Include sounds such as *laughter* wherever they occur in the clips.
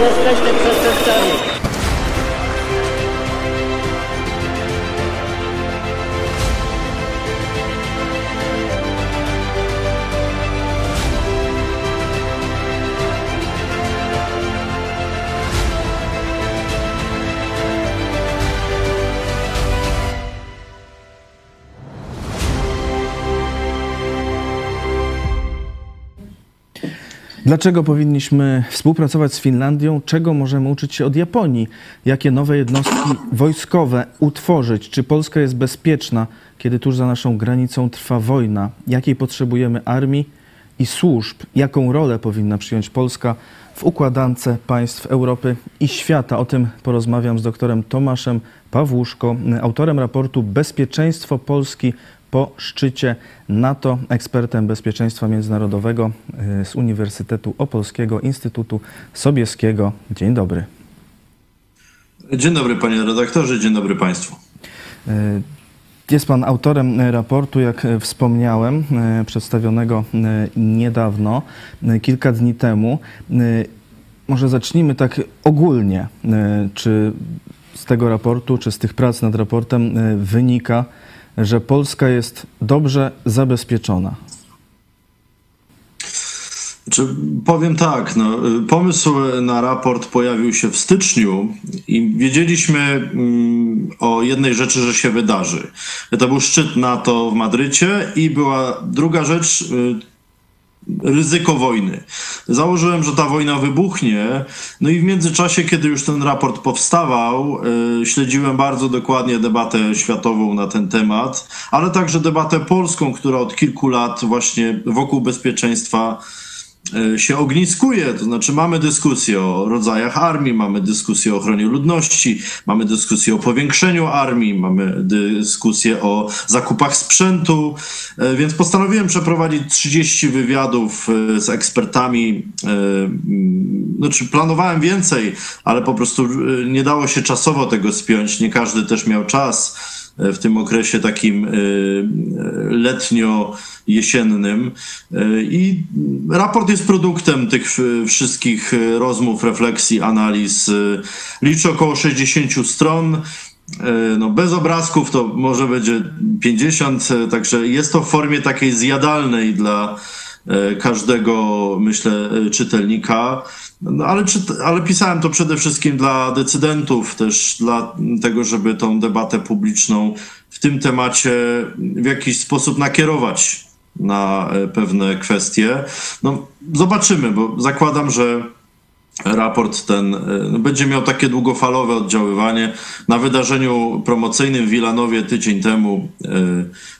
Jesteście przestępcami. Dlaczego powinniśmy współpracować z Finlandią? Czego możemy uczyć się od Japonii? Jakie nowe jednostki wojskowe utworzyć? Czy Polska jest bezpieczna, kiedy tuż za naszą granicą trwa wojna? Jakiej potrzebujemy armii i służb? Jaką rolę powinna przyjąć Polska w układance państw Europy i świata? O tym porozmawiam z doktorem Tomaszem Pawłuszko, autorem raportu Bezpieczeństwo Polski po szczycie NATO, ekspertem bezpieczeństwa międzynarodowego y, z Uniwersytetu Opolskiego Instytutu Sobieskiego. Dzień dobry. Dzień dobry panie redaktorze, dzień dobry państwu. Y, jest pan autorem raportu, jak wspomniałem, y, przedstawionego niedawno, kilka dni temu. Może zacznijmy tak ogólnie. Czy z tego raportu, czy z tych prac nad raportem wynika, że Polska jest dobrze zabezpieczona? Czy powiem tak, no, pomysł na raport pojawił się w styczniu i wiedzieliśmy mm, o jednej rzeczy, że się wydarzy. To był szczyt NATO w Madrycie i była druga rzecz, y, ryzyko wojny. Założyłem, że ta wojna wybuchnie, no i w międzyczasie, kiedy już ten raport powstawał, yy, śledziłem bardzo dokładnie debatę światową na ten temat, ale także debatę polską, która od kilku lat właśnie wokół bezpieczeństwa się ogniskuje, to znaczy mamy dyskusję o rodzajach armii, mamy dyskusję o ochronie ludności, mamy dyskusję o powiększeniu armii, mamy dyskusję o zakupach sprzętu, e, więc postanowiłem przeprowadzić 30 wywiadów e, z ekspertami. Znaczy planowałem więcej, ale po prostu nie dało się czasowo tego spiąć, nie każdy też miał czas w tym okresie takim y, y, letnio-jesiennym. Y, I raport jest produktem tych wszystkich rozmów, refleksji, analiz. Liczy około 60 stron. No, bez obrazków to może będzie 50, także jest to w formie takiej zjadalnej dla każdego, myślę, czytelnika. No, ale, czy, ale pisałem to przede wszystkim dla decydentów, też dla tego, żeby tą debatę publiczną w tym temacie w jakiś sposób nakierować na e, pewne kwestie. No, zobaczymy, bo zakładam, że raport ten e, no, będzie miał takie długofalowe oddziaływanie. Na wydarzeniu promocyjnym w Wilanowie tydzień temu e,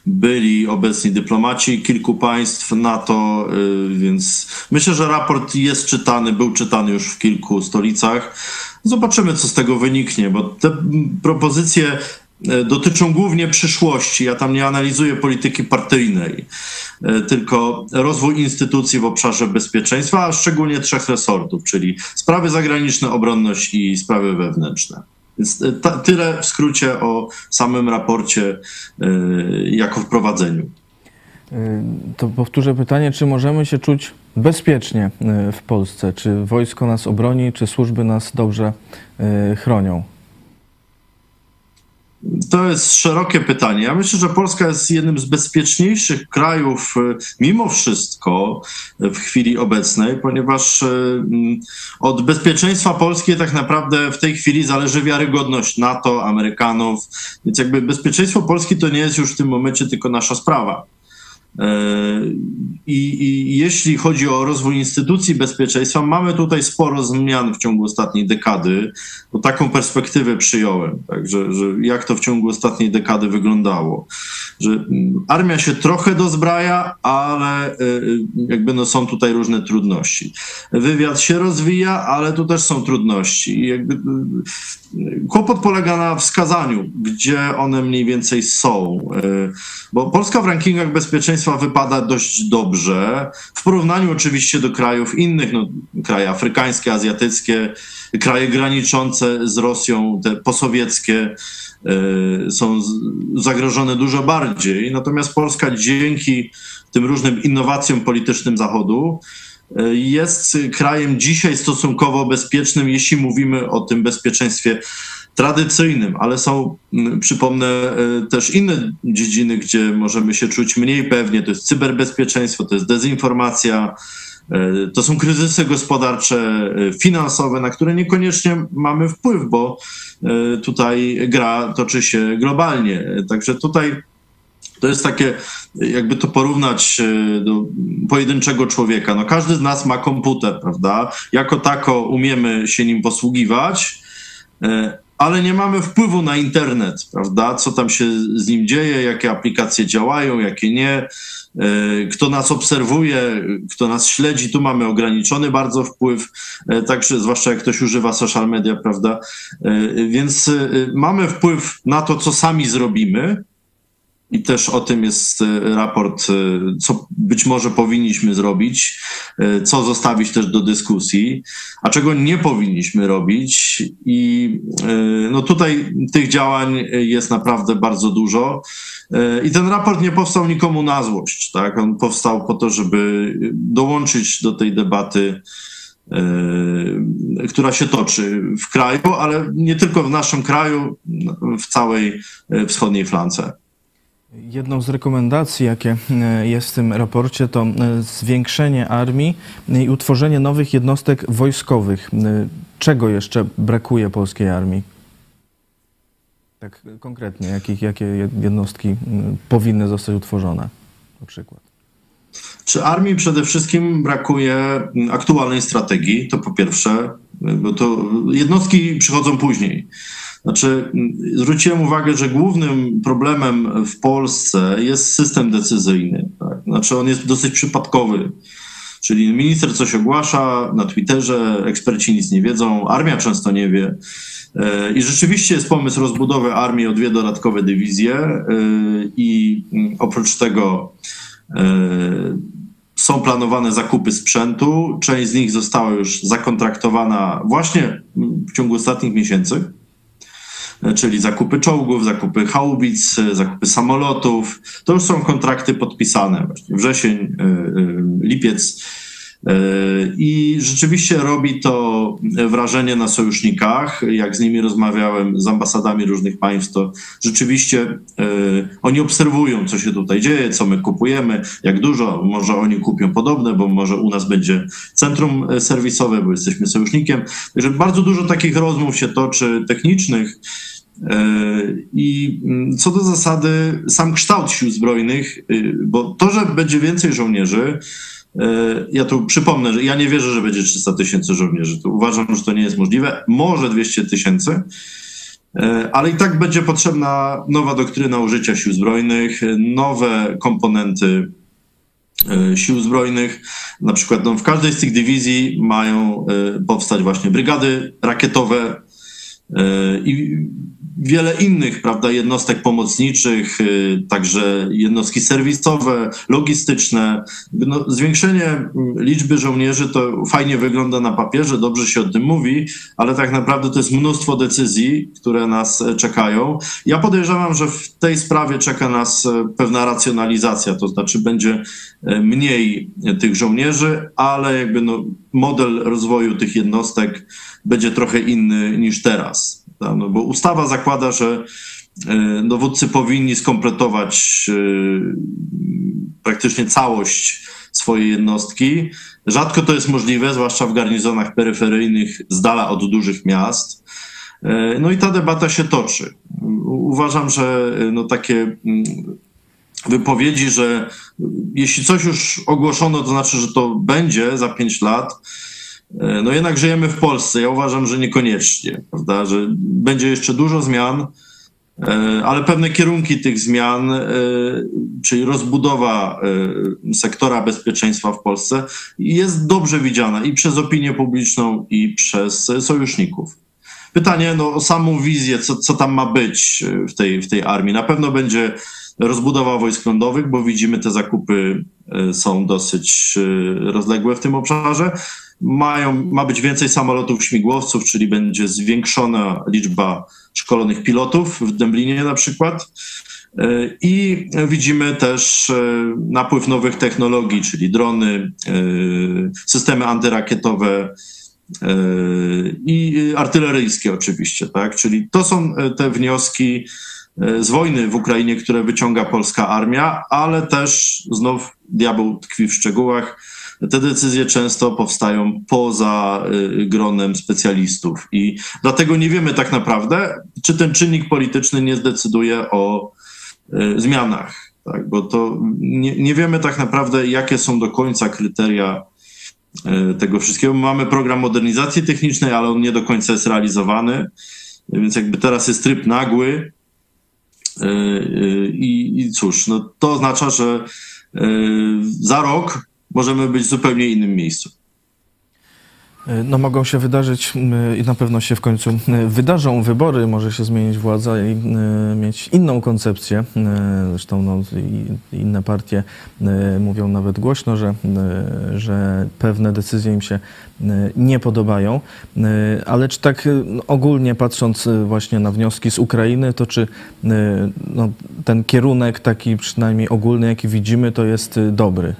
byli obecni dyplomaci kilku państw NATO, e, więc myślę, że raport jest czytany, był czytany już w kilku stolicach. Zobaczymy, co z tego wyniknie, bo te propozycje dotyczą głównie przyszłości. Ja tam nie analizuję polityki partyjnej, e, tylko rozwój instytucji w obszarze bezpieczeństwa, a szczególnie trzech resortów, czyli sprawy zagraniczne, obronność i sprawy wewnętrzne. Więc e, tyle w skrócie o samym raporcie jako wprowadzeniu. To powtórzę pytanie, czy możemy się czuć bezpiecznie w Polsce? Czy wojsko nas obroni, czy służby nas dobrze chronią? To jest szerokie pytanie. Ja myślę, że Polska jest jednym z bezpieczniejszych krajów e, mimo wszystko w chwili obecnej, ponieważ e, od bezpieczeństwa Polski tak naprawdę w tej chwili zależy wiarygodność NATO, Amerykanów. Więc jakby bezpieczeństwo Polski to nie jest już w tym momencie tylko nasza sprawa. I, I, jeśli chodzi o rozwój instytucji bezpieczeństwa, mamy tutaj sporo zmian w ciągu ostatniej dekady, bo taką perspektywę przyjąłem, także że jak to w ciągu ostatniej dekady wyglądało. Że mm, armia się trochę dozbraja, ale y, y, jakby no są tutaj różne trudności. Wywiad się rozwija, ale tu też są trudności. Jakby kłopot polega na wskazaniu, gdzie one mniej więcej są. Bo Polska w rankingach bezpieczeństwa wypada dość dobrze. W porównaniu oczywiście do krajów innych, no, kraje afrykańskie, azjatyckie, kraje graniczące z Rosją, te posowieckie, y, są zagrożone dużo bardziej. Natomiast Polska dzięki tym różnym innowacjom politycznym Zachodu jest krajem dzisiaj stosunkowo bezpiecznym, jeśli mówimy o tym bezpieczeństwie tradycyjnym, ale są, przypomnę, też inne dziedziny, gdzie możemy się czuć mniej pewnie. To jest cyberbezpieczeństwo, to jest dezinformacja, to są kryzysy gospodarcze, finansowe, na które niekoniecznie mamy wpływ, bo tutaj gra toczy się globalnie. Także tutaj to jest takie, jakby to porównać e, do pojedynczego człowieka. No każdy z nas ma komputer, prawda? Jako tako umiemy się nim posługiwać, e, ale nie mamy wpływu na internet, prawda? Co tam się z nim dzieje, jakie aplikacje działają, jakie nie, e, kto nas obserwuje, kto nas śledzi, tu mamy ograniczony bardzo wpływ, także zwłaszcza jak ktoś używa social media, prawda? Więc mamy wpływ na to, co sami zrobimy, i też o tym jest e, raport, e, co być może powinniśmy zrobić, e, co zostawić też do dyskusji, a czego nie powinniśmy robić. I no tutaj tych działań jest naprawdę bardzo dużo. I ten raport nie powstał nikomu na złość. Tak? On powstał po to, żeby dołączyć do tej debaty, która się toczy w kraju, ale nie tylko w naszym kraju, w całej wschodniej flance. Jedną z rekomendacji, jakie e, jest w tym raporcie, to e, zwiększenie armii i utworzenie nowych jednostek wojskowych. E, czego jeszcze brakuje polskiej armii? Tak konkretnie, jakich, jakie jednostki powinny zostać utworzone na przykład? Czy armii przede wszystkim brakuje aktualnej strategii, to po pierwsze, bo to jednostki przychodzą później. Znaczy, zwróciłem uwagę, że głównym problemem w Polsce jest system decyzyjny. Tak? Znaczy, on jest dosyć przypadkowy. Czyli minister coś ogłasza na Twitterze, eksperci nic nie wiedzą, armia często nie wie. E, I rzeczywiście jest pomysł rozbudowy armii o dwie dodatkowe dywizje, e, i oprócz tego e, są planowane zakupy sprzętu. Część z nich została już zakontraktowana właśnie w ciągu ostatnich miesięcy czyli zakupy czołgów, zakupy haubic, zakupy samolotów. To już są kontrakty podpisane, właśnie wrzesień, y, lipiec. Y, I rzeczywiście robi to wrażenie na sojusznikach. Jak z nimi rozmawiałem, z ambasadami różnych państw, to rzeczywiście oni obserwują, co się tutaj dzieje, co my kupujemy, jak dużo. Może oni kupią podobne, bo może u nas będzie centrum serwisowe, bo jesteśmy sojusznikiem. Także bardzo dużo takich rozmów się toczy technicznych. E, I mm, co do zasady, sam kształt sił zbrojnych, y, bo to, że będzie więcej żołnierzy, e, ja tu przypomnę, że ja nie wierzę, że będzie 300 tysięcy żołnierzy. Uważam, że to nie jest możliwe. Może 200 tysięcy, e, ale i tak będzie potrzebna nowa doktryna użycia sił zbrojnych, nowe komponenty sił zbrojnych. Na przykład no, w każdej z tych dywizji mają powstać właśnie brygady rakietowe i wiele innych prawda, jednostek pomocniczych, y, także jednostki serwisowe, logistyczne. No, zwiększenie mm, liczby żołnierzy to fajnie wygląda na papierze, dobrze się o tym mówi, ale tak naprawdę to jest mnóstwo decyzji, które nas e, czekają. Ja podejrzewam, że w tej sprawie czeka nas e, pewna racjonalizacja, to znaczy będzie e, mniej tych żołnierzy, ale jakby no, model rozwoju tych jednostek będzie trochę inny niż teraz. No bo ustawa zakłada, że e, dowódcy powinni skompletować e, praktycznie całość swojej jednostki. Rzadko to jest możliwe, zwłaszcza w garnizonach peryferyjnych z dala od dużych miast. E, no i ta debata się toczy. Uważam, że no takie mm, wypowiedzi, że jeśli coś już ogłoszono, to znaczy, że to będzie za pięć lat, no jednak żyjemy w Polsce. Ja uważam, że niekoniecznie, prawda? Że będzie jeszcze dużo zmian, e, ale pewne kierunki tych zmian, e, czyli rozbudowa sektora bezpieczeństwa w Polsce, jest dobrze widziana i przez opinię publiczną, i przez sojuszników. Pytanie no, o samą wizję, co, co tam ma być w tej, w tej armii. Na pewno będzie rozbudowa wojsk lądowych, bo widzimy, te zakupy są dosyć rozległe w tym obszarze mają, ma być więcej samolotów śmigłowców, czyli będzie zwiększona liczba szkolonych pilotów w Dęblinie na przykład. I widzimy też napływ nowych technologii, czyli drony, systemy antyrakietowe i artyleryjskie oczywiście, tak? Czyli to są te wnioski z wojny w Ukrainie, które wyciąga polska armia, ale też znów diabeł tkwi w szczegółach te decyzje często powstają poza y, gronem specjalistów i dlatego nie wiemy tak naprawdę, czy ten czynnik polityczny nie zdecyduje o y, zmianach. Tak? Bo to nie, nie wiemy tak naprawdę, jakie są do końca kryteria y, tego wszystkiego. Mamy program modernizacji technicznej, ale on nie do końca jest realizowany, więc jakby teraz jest tryb nagły. I, i cóż, no to oznacza, że za rok możemy być w zupełnie innym miejscu. No mogą się wydarzyć i na pewno się w końcu wydarzą wybory, może się zmienić władza i mieć inną koncepcję. Zresztą no, inne partie mówią nawet głośno, że, że pewne decyzje im się nie podobają. Ale czy tak ogólnie patrząc właśnie na wnioski z Ukrainy, to czy no, ten kierunek taki przynajmniej ogólny, jaki widzimy, to jest dobry?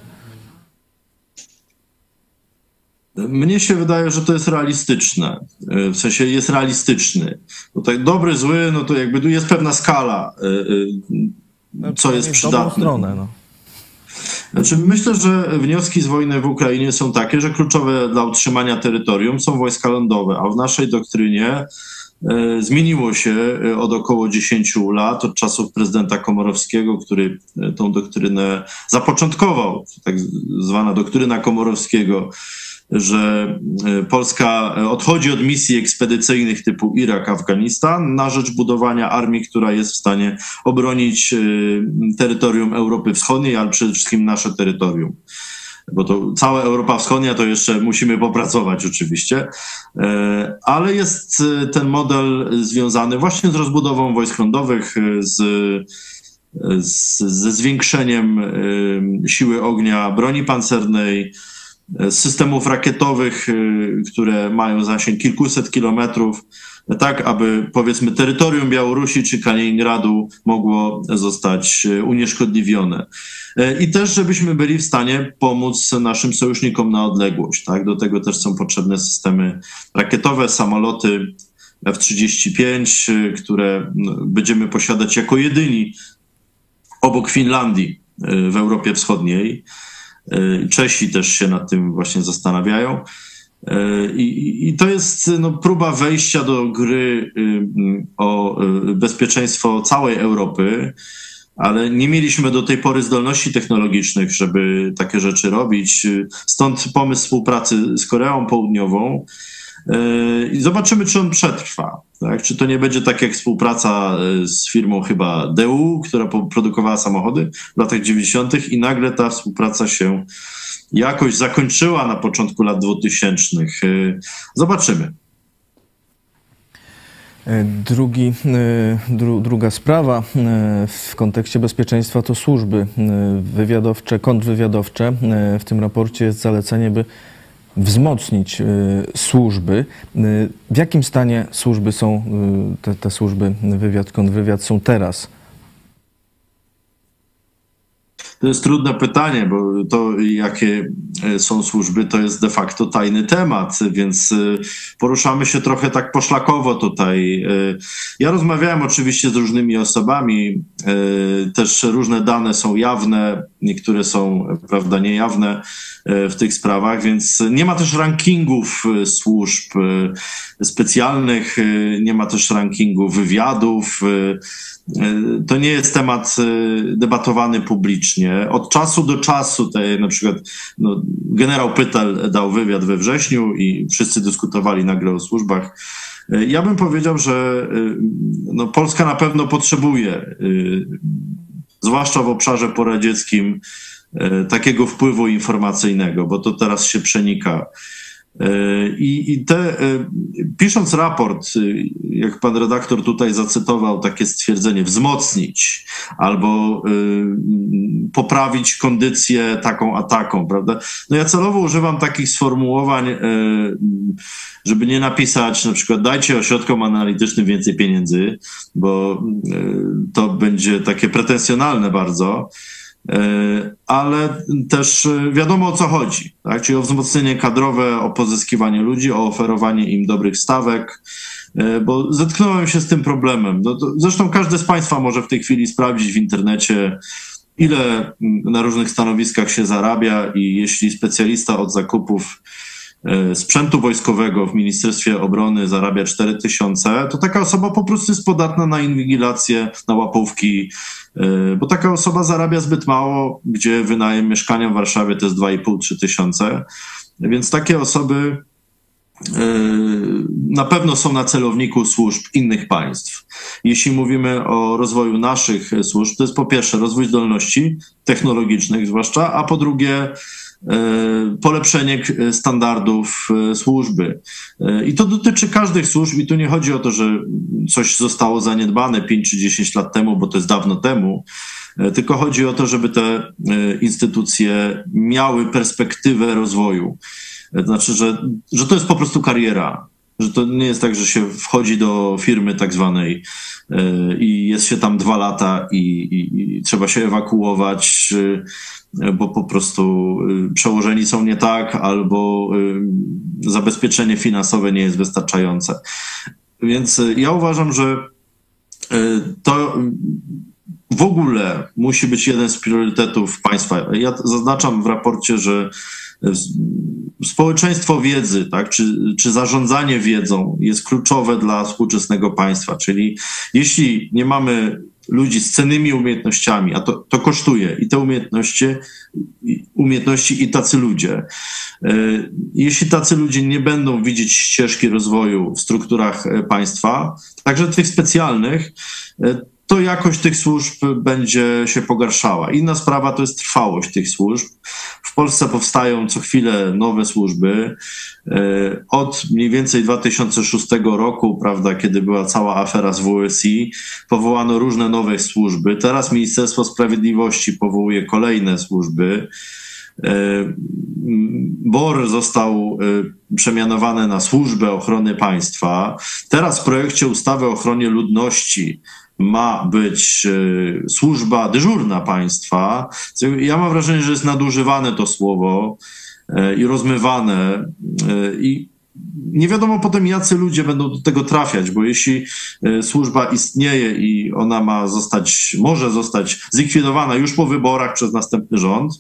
Mnie się wydaje, że to jest realistyczne. W sensie jest realistyczny. Tutaj dobry, zły, no to jakby jest pewna skala, y, y, no, co jest przydatne. Stronę, no. Znaczy, myślę, że wnioski z wojny w Ukrainie są takie, że kluczowe dla utrzymania terytorium są wojska lądowe, a w naszej doktrynie zmieniło się od około 10 lat, od czasów prezydenta Komorowskiego, który tą doktrynę zapoczątkował, tak zwana doktryna Komorowskiego że e, Polska odchodzi od misji ekspedycyjnych typu Irak, Afganistan na rzecz budowania armii, która jest w stanie obronić e, terytorium Europy Wschodniej, ale przede wszystkim nasze terytorium. Bo to cała Europa Wschodnia to jeszcze musimy popracować oczywiście, e, ale jest ten model związany właśnie z rozbudową wojsk lądowych, z, z, ze zwiększeniem siły ognia broni pancernej, systemów rakietowych, y, które mają zasięg kilkuset kilometrów, tak aby powiedzmy terytorium Białorusi czy Kaliningradu mogło zostać y, unieszkodliwione. Y, I też, żebyśmy byli w stanie pomóc naszym sojusznikom na odległość. Tak? Do tego też są potrzebne systemy rakietowe, samoloty F-35, które no, będziemy posiadać jako jedyni obok Finlandii w Europie Wschodniej. Y, Czesi też się nad tym właśnie zastanawiają. Y, I, I, to jest no, próba wejścia do gry y, o bezpieczeństwo całej Europy, ale nie mieliśmy do tej pory zdolności technologicznych, żeby takie rzeczy robić. Stąd pomysł współpracy z Koreą Południową. I zobaczymy, czy on przetrwa. Tak? Czy to nie będzie tak jak współpraca e, z firmą chyba DU, która produkowała samochody w latach 90. i nagle ta współpraca się jakoś zakończyła na początku lat 2000. E, zobaczymy. Drugi, dru, druga sprawa w kontekście bezpieczeństwa to służby wywiadowcze, kontrwywiadowcze. W tym raporcie jest zalecenie, by wzmocnić y, służby. Y, w jakim stanie służby są, y, te, te służby, wywiad, kontrwywiad są teraz? To jest trudne pytanie, bo to, jakie e, są służby, to jest de facto tajny temat, więc e, poruszamy się trochę tak poszlakowo tutaj. E, ja rozmawiałem oczywiście z różnymi osobami, też różne dane są jawne, niektóre są, prawda, niejawne w tych sprawach, więc nie ma też rankingów służb specjalnych, nie ma też rankingu wywiadów. To nie jest temat debatowany publicznie. Od czasu do czasu, tutaj na przykład no, generał Pytel dał wywiad we wrześniu i wszyscy dyskutowali nagle o służbach. Ja bym powiedział, że no, Polska na pewno potrzebuje, zwłaszcza w obszarze poradzieckim, takiego wpływu informacyjnego, bo to teraz się przenika I, I te, pisząc raport, jak pan redaktor tutaj zacytował takie stwierdzenie, wzmocnić albo poprawić kondycję taką a taką, prawda? No ja celowo używam takich sformułowań, żeby nie napisać na przykład dajcie ośrodkom analitycznym więcej pieniędzy, bo to będzie takie pretensjonalne bardzo, E, ale też e, wiadomo o co chodzi, tak? czyli o wzmocnienie kadrowe, o pozyskiwanie ludzi, o oferowanie im dobrych stawek, e, bo zetknąłem się z tym problemem. No zresztą każdy z Państwa może w tej chwili sprawdzić w internecie, ile na różnych stanowiskach się zarabia i jeśli specjalista od zakupów sprzętu wojskowego w Ministerstwie Obrony zarabia 4000, to taka osoba po prostu jest podatna na inwigilację, na łapówki, E, bo taka osoba zarabia zbyt mało, gdzie wynajem mieszkania w Warszawie to jest 2,5-3 tysiące, więc takie osoby e, na pewno są na celowniku służb innych państw. Jeśli mówimy o rozwoju naszych służb, to jest po pierwsze rozwój zdolności technologicznych, zwłaszcza, a po drugie E, polepszenie standardów e, służby. I to dotyczy każdych służb, i tu nie chodzi o to, że coś zostało zaniedbane 5 czy 10 lat temu, bo to jest dawno temu, tylko chodzi o to, żeby te instytucje miały perspektywę rozwoju. Znaczy, że, że to jest po prostu kariera. Że to nie jest tak, że się wchodzi do firmy tak zwanej i jest się tam dwa lata i, i, i trzeba się ewakuować bo po prostu y, przełożeni są nie tak, albo y, zabezpieczenie finansowe nie jest wystarczające. Więc y, ja uważam, że to w ogóle musi być jeden z priorytetów państwa. Ja zaznaczam w raporcie, że społeczeństwo wiedzy, tak, czy, czy zarządzanie wiedzą jest kluczowe dla współczesnego państwa. Czyli jeśli nie mamy ludzi z cennymi umiejętnościami, a to, to kosztuje i te umiejętności, umiejętności i tacy ludzie. E, jeśli tacy ludzie nie będą widzieć ścieżki rozwoju w strukturach e, państwa, także tych specjalnych, e, to jakość tych służb będzie się pogarszała. Inna sprawa to jest trwałość tych służb. W Polsce powstają co chwilę nowe służby. E, od mniej więcej 2006 roku, prawda, kiedy była cała afera z WSI, powołano różne nowe służby. Teraz Ministerstwo Sprawiedliwości powołuje kolejne służby. E, BOR został e, przemianowany na Służbę Ochrony Państwa. Teraz w projekcie ustawy o ochronie ludności ma być e, służba dyżurna państwa. Ja mam wrażenie, że jest nadużywane to słowo e, i rozmywane e, i nie wiadomo potem, jacy ludzie będą do tego trafiać, bo jeśli służba istnieje i ona ma zostać, może zostać zlikwidowana już po wyborach przez następny rząd,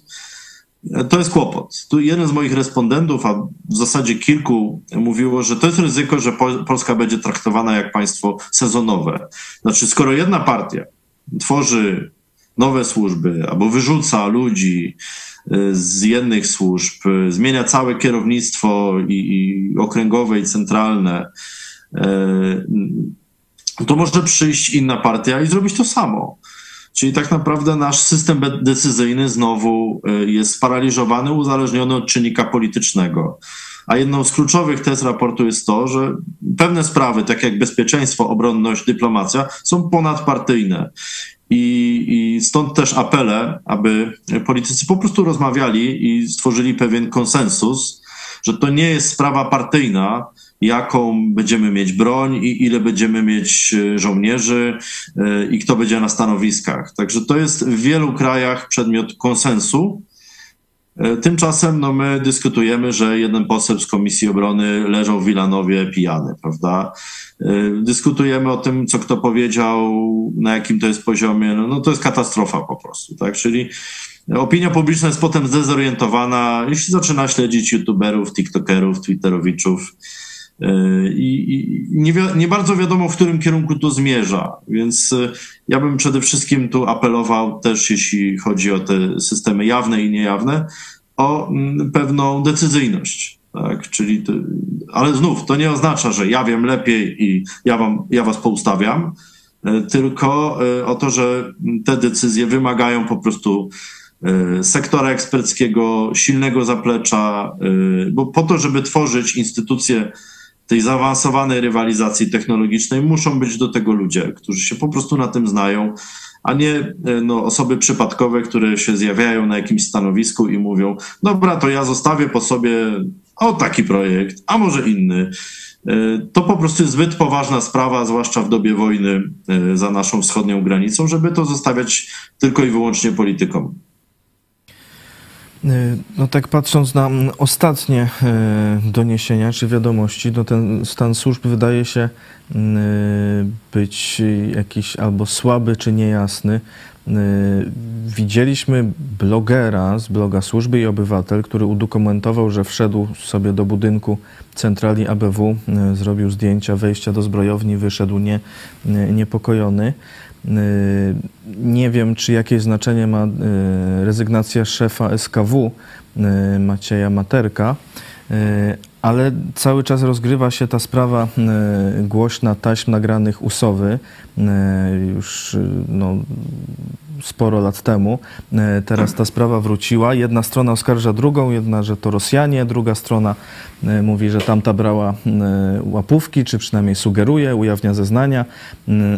to jest kłopot. Tu jeden z moich respondentów, a w zasadzie kilku, mówiło, że to jest ryzyko, że Polska będzie traktowana jak państwo sezonowe. Znaczy, skoro jedna partia tworzy nowe służby albo wyrzuca ludzi y, z jednych służb, y, zmienia całe kierownictwo i, i okręgowe i centralne, y, to może przyjść inna partia i zrobić to samo. Czyli tak naprawdę nasz system decyzyjny znowu y, jest sparaliżowany, uzależniony od czynnika politycznego. A jedną z kluczowych tez raportu jest to, że pewne sprawy, tak jak bezpieczeństwo, obronność, dyplomacja, są ponadpartyjne. I, I stąd też apele, aby politycy po prostu rozmawiali i stworzyli pewien konsensus, że to nie jest sprawa partyjna, jaką będziemy mieć broń i ile będziemy mieć e, żołnierzy e, i kto będzie na stanowiskach. Także to jest w wielu krajach przedmiot konsensu. E, tymczasem no, my dyskutujemy, że jeden poseł z Komisji Obrony leżał w Wilanowie pijany, prawda? Dyskutujemy o tym, co kto powiedział, na jakim to jest poziomie. No, no to jest katastrofa po prostu, tak? Czyli opinia publiczna jest potem zdezorientowana, jeśli zaczyna śledzić youtuberów, tiktokerów, twitterowiczów, i, i nie, nie, bardzo wiadomo, w którym kierunku to zmierza, więc e, ja bym przede wszystkim tu apelował też, jeśli chodzi o te systemy jawne i niejawne, o mm, pewną decyzyjność. Tak? Czyli to, ale znów to nie oznacza, że ja wiem lepiej i ja, wam, ja was poustawiam, e, tylko o to, że te decyzje wymagają po prostu sektora eksperckiego, silnego zaplecza, bo po to, żeby tworzyć instytucje tej zaawansowanej rywalizacji technologicznej, muszą być do tego ludzie, którzy się po prostu na tym znają, a nie no, osoby przypadkowe, które się zjawiają na jakimś stanowisku i mówią: Dobra, to ja zostawię po sobie o taki projekt, a może inny. To po prostu jest zbyt poważna sprawa, zwłaszcza w dobie wojny za naszą wschodnią granicą, żeby to zostawiać tylko i wyłącznie politykom. E, no tak patrząc na ostatnie doniesienia czy wiadomości, no ten stan służb wydaje się być jakiś albo słaby czy niejasny. Widzieliśmy blogera z bloga Służby i Obywatel, który udokumentował, że wszedł sobie do budynku centrali ABW, zrobił zdjęcia wejścia do zbrojowni, wyszedł nie, niepokojony. E, nie wiem, czy jakieś znaczenie ma e, rezygnacja szefa SKW Macieja Materka, ale cały czas rozgrywa się ta sprawa głośna taśm nagranych Usowy. Już no, sporo lat temu. E, teraz ta sprawa wróciła. Jedna strona oskarża drugą, jedna, że to Rosjanie, druga strona e, mówi, że tamta brała e, łapówki, czy przynajmniej sugeruje, ujawnia zeznania,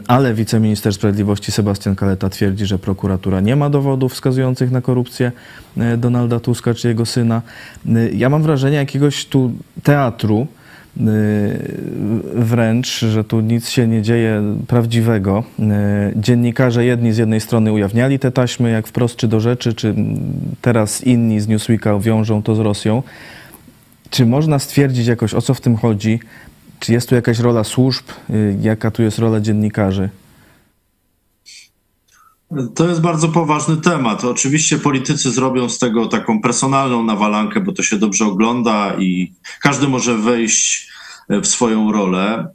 ale wiceminister sprawiedliwości Sebastian Kaleta twierdzi, że prokuratura nie ma dowodów wskazujących na korupcję Donalda Tuska czy jego syna. Ja mam wrażenie jakiegoś tu teatru, wręcz, że tu nic się nie dzieje prawdziwego. Y, dziennikarze jedni z jednej strony ujawniali te taśmy jak wprost czy do rzeczy, czy teraz inni z Newsweeka wiążą to z Rosją. Czy można stwierdzić jakoś o co w tym chodzi? Czy jest tu jakaś rola służb? Y, jaka tu jest rola dziennikarzy? To jest bardzo poważny temat. Oczywiście politycy zrobią z tego taką personalną nawalankę, bo to się dobrze ogląda i każdy może wejść w swoją rolę,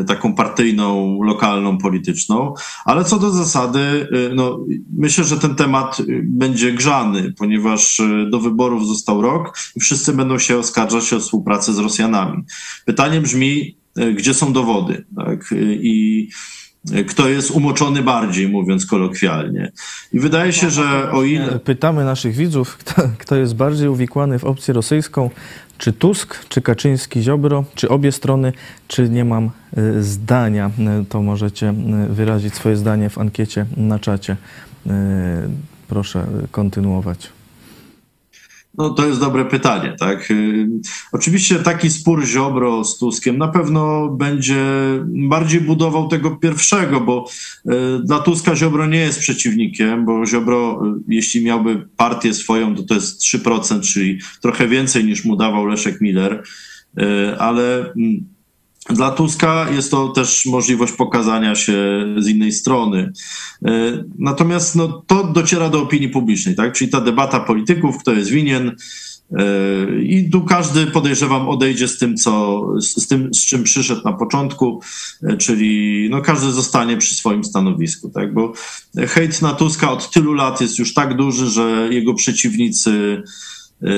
e, taką partyjną, lokalną, polityczną, ale co do zasady, e, no, myślę, że ten temat będzie grzany, ponieważ e, do wyborów został rok i wszyscy będą się oskarżać o współpracę z Rosjanami. Pytanie brzmi, gdzie są dowody? Tak? I kto jest umoczony bardziej, mówiąc kolokwialnie. I wydaje się, że o ile. Pytamy naszych widzów, kto, jest bardziej uwikłany w opcję rosyjską, czy Tusk, czy Kaczyński, Ziobro, czy obie strony, czy nie mam y, zdania, y, to możecie y, wyrazić swoje zdanie w ankiecie na czacie. Proszę kontynuować. No to jest dobre pytanie, tak. Y, oczywiście taki spór Ziobro z Tuskiem na pewno będzie bardziej budował tego pierwszego, bo y, dla Tuska Ziobro nie jest przeciwnikiem, bo Ziobro, y, jeśli miałby partię swoją, to to jest 3%, czyli trochę więcej niż mu dawał Leszek Miller, ale mm, dla Tuska jest to też możliwość pokazania się z innej strony. E, natomiast no, to dociera do opinii publicznej, tak? czyli ta debata polityków, kto jest winien. E, I tu każdy, podejrzewam, odejdzie z tym, co, z tym, z czym przyszedł na początku, e, czyli no, każdy zostanie przy swoim stanowisku, tak? bo hejt na Tuska od tylu lat jest już tak duży, że jego przeciwnicy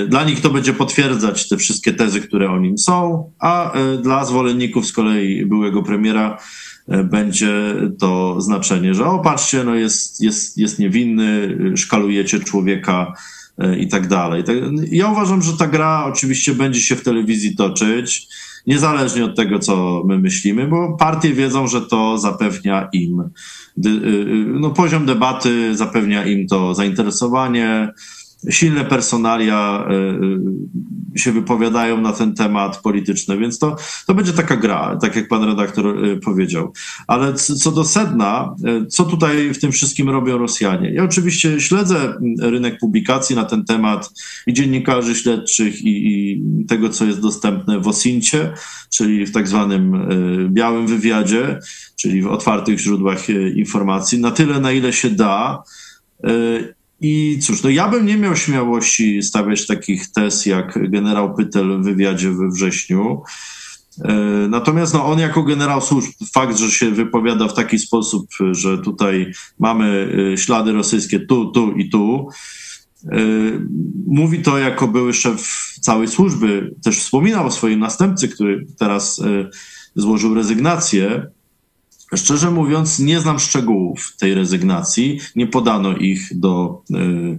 dla nich to będzie potwierdzać te wszystkie tezy, które o nim są, a e, dla zwolenników z kolei byłego premiera e, będzie to znaczenie, że o patrzcie, no jest, jest, jest niewinny, szkalujecie człowieka i tak dalej. Tak, ja uważam, że ta gra oczywiście będzie się w telewizji toczyć, niezależnie od tego, co my myślimy, bo partie wiedzą, że to zapewnia im no, poziom debaty, zapewnia im to zainteresowanie, silne personalia e, e, się wypowiadają na ten temat polityczny, więc to, to będzie taka gra, tak jak pan redaktor e, powiedział. Ale co do sedna, co tutaj w tym wszystkim robią Rosjanie? Ja oczywiście śledzę rynek publikacji na ten temat i dziennikarzy śledczych i, i tego, co jest dostępne w Osincie, czyli w tak zwanym białym wywiadzie, czyli w otwartych źródłach informacji, na tyle, na ile się da. I cóż, no ja bym nie miał śmiałości stawiać takich tez jak generał Pytel w wywiadzie we wrześniu. E, natomiast no, on jako generał służb, fakt, że się wypowiada w taki sposób, że tutaj mamy e, ślady rosyjskie tu, tu i tu, e, mówi to jako były szef całej służby, też wspominał o swoim następcy, który teraz złożył rezygnację, Szczerze mówiąc, nie znam szczegółów tej rezygnacji. Nie podano ich do y,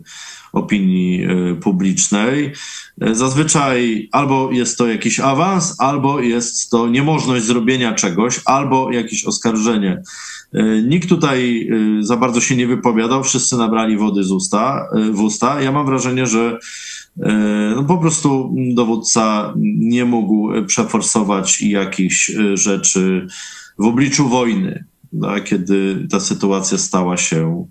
opinii y, publicznej. Zazwyczaj albo jest to jakiś awans, albo jest to niemożność zrobienia czegoś, albo jakieś oskarżenie. Y, nikt tutaj y, za bardzo się nie wypowiadał, wszyscy nabrali wody z usta, y, w usta. Ja mam wrażenie, że no po prostu dowódca nie mógł przeforsować jakichś rzeczy w obliczu wojny, no, kiedy ta sytuacja stała się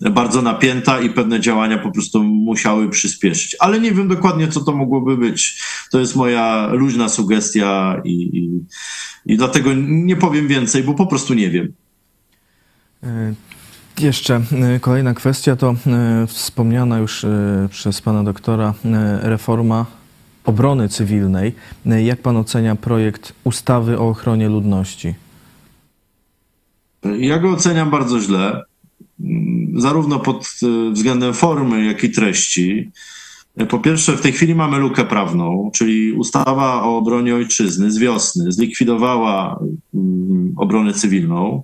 bardzo napięta i pewne działania po prostu musiały przyspieszyć. Ale nie wiem dokładnie, co to mogłoby być. To jest moja luźna sugestia i, i, i dlatego nie powiem więcej, bo po prostu nie wiem. E, jeszcze e, kolejna kwestia to e, wspomniana już przez pana doktora reforma obrony cywilnej. Jak pan ocenia projekt ustawy o ochronie ludności? Ja go oceniam bardzo źle, mm, zarówno pod względem formy, jak i treści. Po pierwsze, w tej chwili mamy lukę prawną, czyli ustawa o obronie ojczyzny z wiosny zlikwidowała mm, obronę cywilną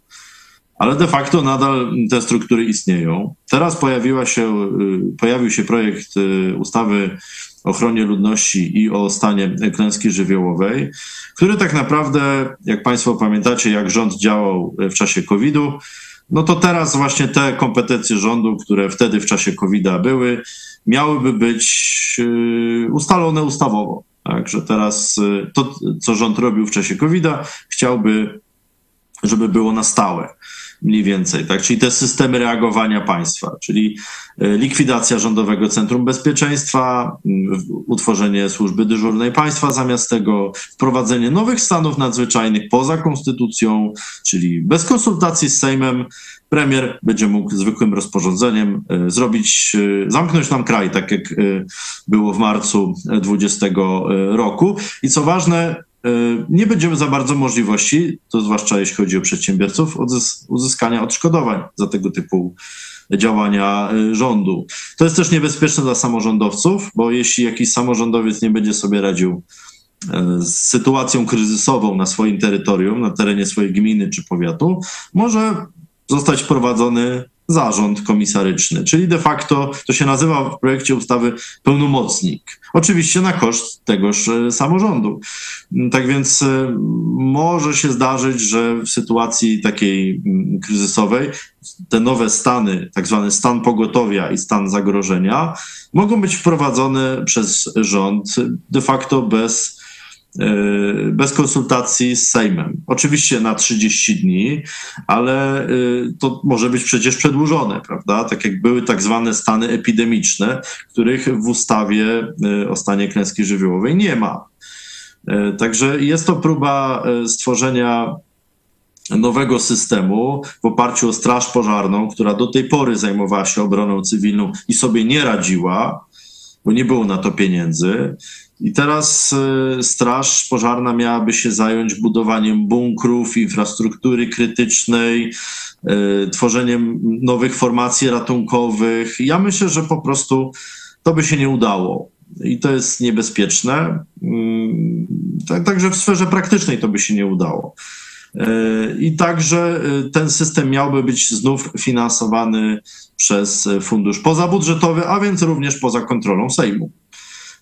ale de facto nadal te struktury istnieją. Teraz pojawiła się, y, pojawił się projekt y, ustawy ochronie ludności i o stanie klęski żywiołowej, który tak naprawdę, jak Państwo pamiętacie, jak rząd działał w czasie COVID-u, no to teraz właśnie te kompetencje rządu, które wtedy w czasie COVID-a były, miałyby być y, ustalone ustawowo. Także teraz to, co rząd robił w czasie COVID-a, chciałby, żeby było na stałe mniej więcej, tak? Czyli te systemy reagowania państwa, czyli e, likwidacja Rządowego Centrum Bezpieczeństwa, utworzenie służby dyżurnej państwa zamiast tego, wprowadzenie nowych stanów nadzwyczajnych poza konstytucją, czyli bez konsultacji z Sejmem premier będzie mógł zwykłym rozporządzeniem e, zrobić, e, zamknąć nam kraj, tak jak było w marcu 2020 roku. I co ważne, nie będziemy za bardzo możliwości, to zwłaszcza jeśli chodzi o przedsiębiorców, uzyskania odszkodowań za tego typu działania e, rządu. To jest też niebezpieczne dla samorządowców, bo jeśli jakiś samorządowiec nie będzie sobie radził e, z sytuacją kryzysową na swoim terytorium, na terenie swojej gminy czy powiatu, może zostać wprowadzony zarząd komisaryczny, czyli de facto to się nazywa w projekcie ustawy pełnomocnik. Oczywiście na koszt tegoż e, samorządu. Tak więc e, może się zdarzyć, że w sytuacji takiej mm, kryzysowej te nowe stany, tak zwany stan pogotowia i stan zagrożenia, mogą być wprowadzone przez rząd de facto bez bez konsultacji z Sejmem. Oczywiście na 30 dni, ale e, to może być przecież przedłużone, prawda? Tak jak były tak zwane stany epidemiczne, których w ustawie e, o stanie klęski żywiołowej nie ma. Także jest to próba stworzenia nowego systemu w oparciu o Straż Pożarną, która do tej pory zajmowała się obroną cywilną i sobie nie radziła, bo nie było na to pieniędzy. I teraz e, Straż Pożarna miałaby się zająć budowaniem bunkrów, infrastruktury krytycznej, e, tworzeniem nowych formacji ratunkowych. Ja myślę, że po prostu to by się nie udało. I to jest niebezpieczne. Mm, tak, także w sferze praktycznej to by się nie udało. E, I także ten system miałby być znów finansowany przez fundusz pozabudżetowy, a więc również poza kontrolą Sejmu.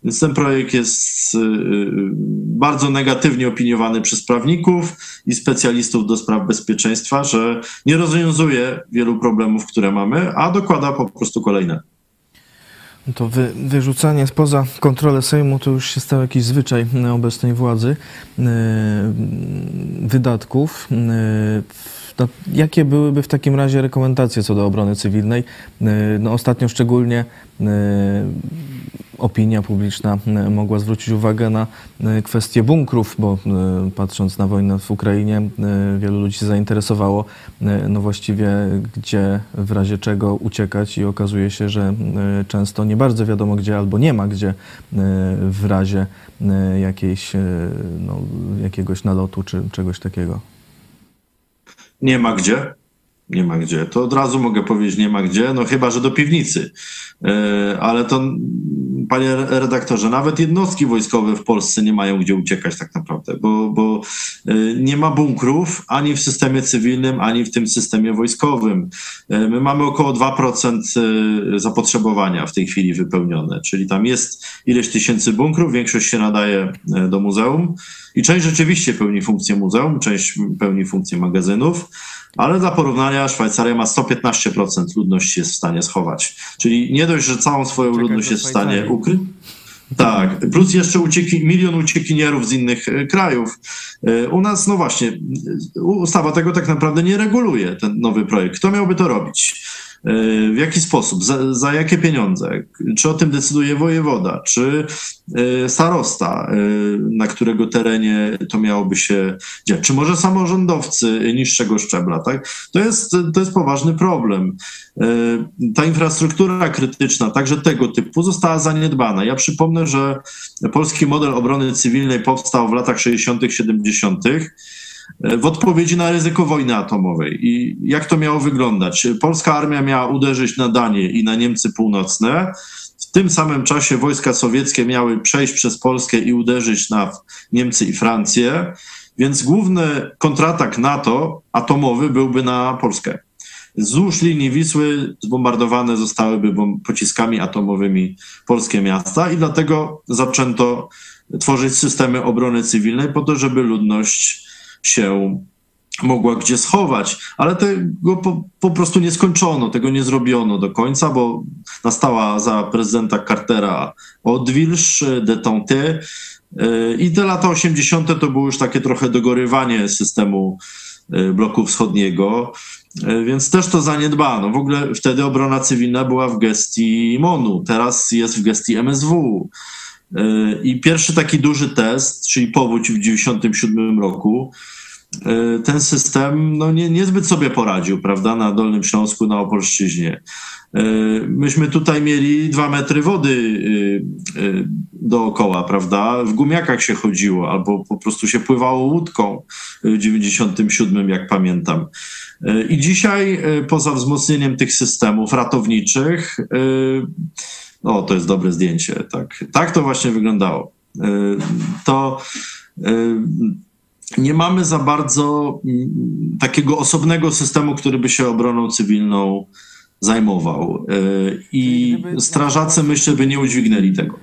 Więc ten projekt jest y, y, bardzo negatywnie opiniowany przez prawników i specjalistów do spraw bezpieczeństwa, że nie rozwiązuje wielu problemów, które mamy, a dokłada po prostu kolejne. To wy, wyrzucanie spoza kontrolę Sejmu to już się stał jakiś zwyczaj obecnej władzy yy, wydatków. Yy, jakie byłyby w takim razie rekomendacje co do obrony cywilnej? No, ostatnio szczególnie opinia publiczna e, mogła zwrócić uwagę na e, kwestię bunkrów, bo e, patrząc na wojnę w Ukrainie, wielu ludzi się zainteresowało, no właściwie gdzie w razie czego uciekać i okazuje się, że często nie bardzo wiadomo gdzie albo nie ma gdzie w razie jakiejś, no, jakiegoś nalotu czy czegoś takiego. Nie ma gdzie. Nie ma gdzie. To od razu mogę powiedzieć, nie ma gdzie, no chyba, że do piwnicy. Ale to panie redaktorze, nawet jednostki wojskowe w Polsce nie mają gdzie uciekać tak naprawdę, bo, bo y, nie ma bunkrów ani w systemie cywilnym, ani w tym systemie wojskowym. Y, My mamy około 2% y, zapotrzebowania w tej chwili wypełnione, czyli tam jest ileś tysięcy bunkrów, większość się nadaje do muzeum i część rzeczywiście pełni funkcję muzeum, część pełni funkcję magazynów, ale dla porównania Szwajcaria ma 115% ludności jest w stanie schować. Czyli nie dość, że całą swoją Czekaj, ludność jest w stanie ukryć. Tak, plus jeszcze ucieki, milion uciekinierów z innych e, krajów. E, U nas, no właśnie, ustawa tego tak naprawdę nie reguluje, ten nowy projekt. Kto miałby to robić? E, W jaki sposób? Za, za jakie pieniądze? Czy o tym decyduje wojewoda? Czy e, starosta, e, na którego terenie to miałoby się dziać? Czy może samorządowcy niższego szczebla? Tak? To, jest, to jest poważny problem. Ta infrastruktura krytyczna, także tego typu, została zaniedbana. Ja przypomnę, że polski model obrony cywilnej powstał w latach 60., 70. w odpowiedzi na ryzyko wojny atomowej. I jak to miało wyglądać? Polska armia miała uderzyć na Danię i na Niemcy północne. W tym samym czasie wojska sowieckie miały przejść przez Polskę i uderzyć na Niemcy i Francję. Więc główny kontratak NATO atomowy byłby na Polskę. Wzdłuż linii Wisły zbombardowane zostałyby pociskami atomowymi polskie miasta i dlatego zaczęto tworzyć systemy obrony cywilnej po to, żeby ludność się mogła gdzie schować, ale tego po, po prostu nie skończono, tego nie zrobiono do końca, bo nastała za prezydenta Cartera odwilż, detente yy, i te lata 80. to było już takie trochę dogorywanie systemu yy, bloku wschodniego, yy, więc też to zaniedbano. W ogóle wtedy obrona cywilna była w gestii MONU, teraz jest w gestii MSW. I pierwszy taki duży test, czyli powódź w 97 roku, ten system no, nie, niezbyt sobie poradził, prawda, na Dolnym Śląsku, na Opolszczyźnie. Yy, Myśmy tutaj mieli dwa metry wody yy, dookoła, prawda? W gumiakach się chodziło, albo po prostu się pływało łódką w 97, jak pamiętam. I dzisiaj, poza wzmocnieniem tych systemów ratowniczych, o, to jest dobre zdjęcie, tak. Tak to właśnie wyglądało. Y, To y, nie mamy za bardzo mm, takiego osobnego systemu, który by się obroną cywilną zajmował. Y, I Gdyby- strażacy, myślę, by nie udźwignęli tego.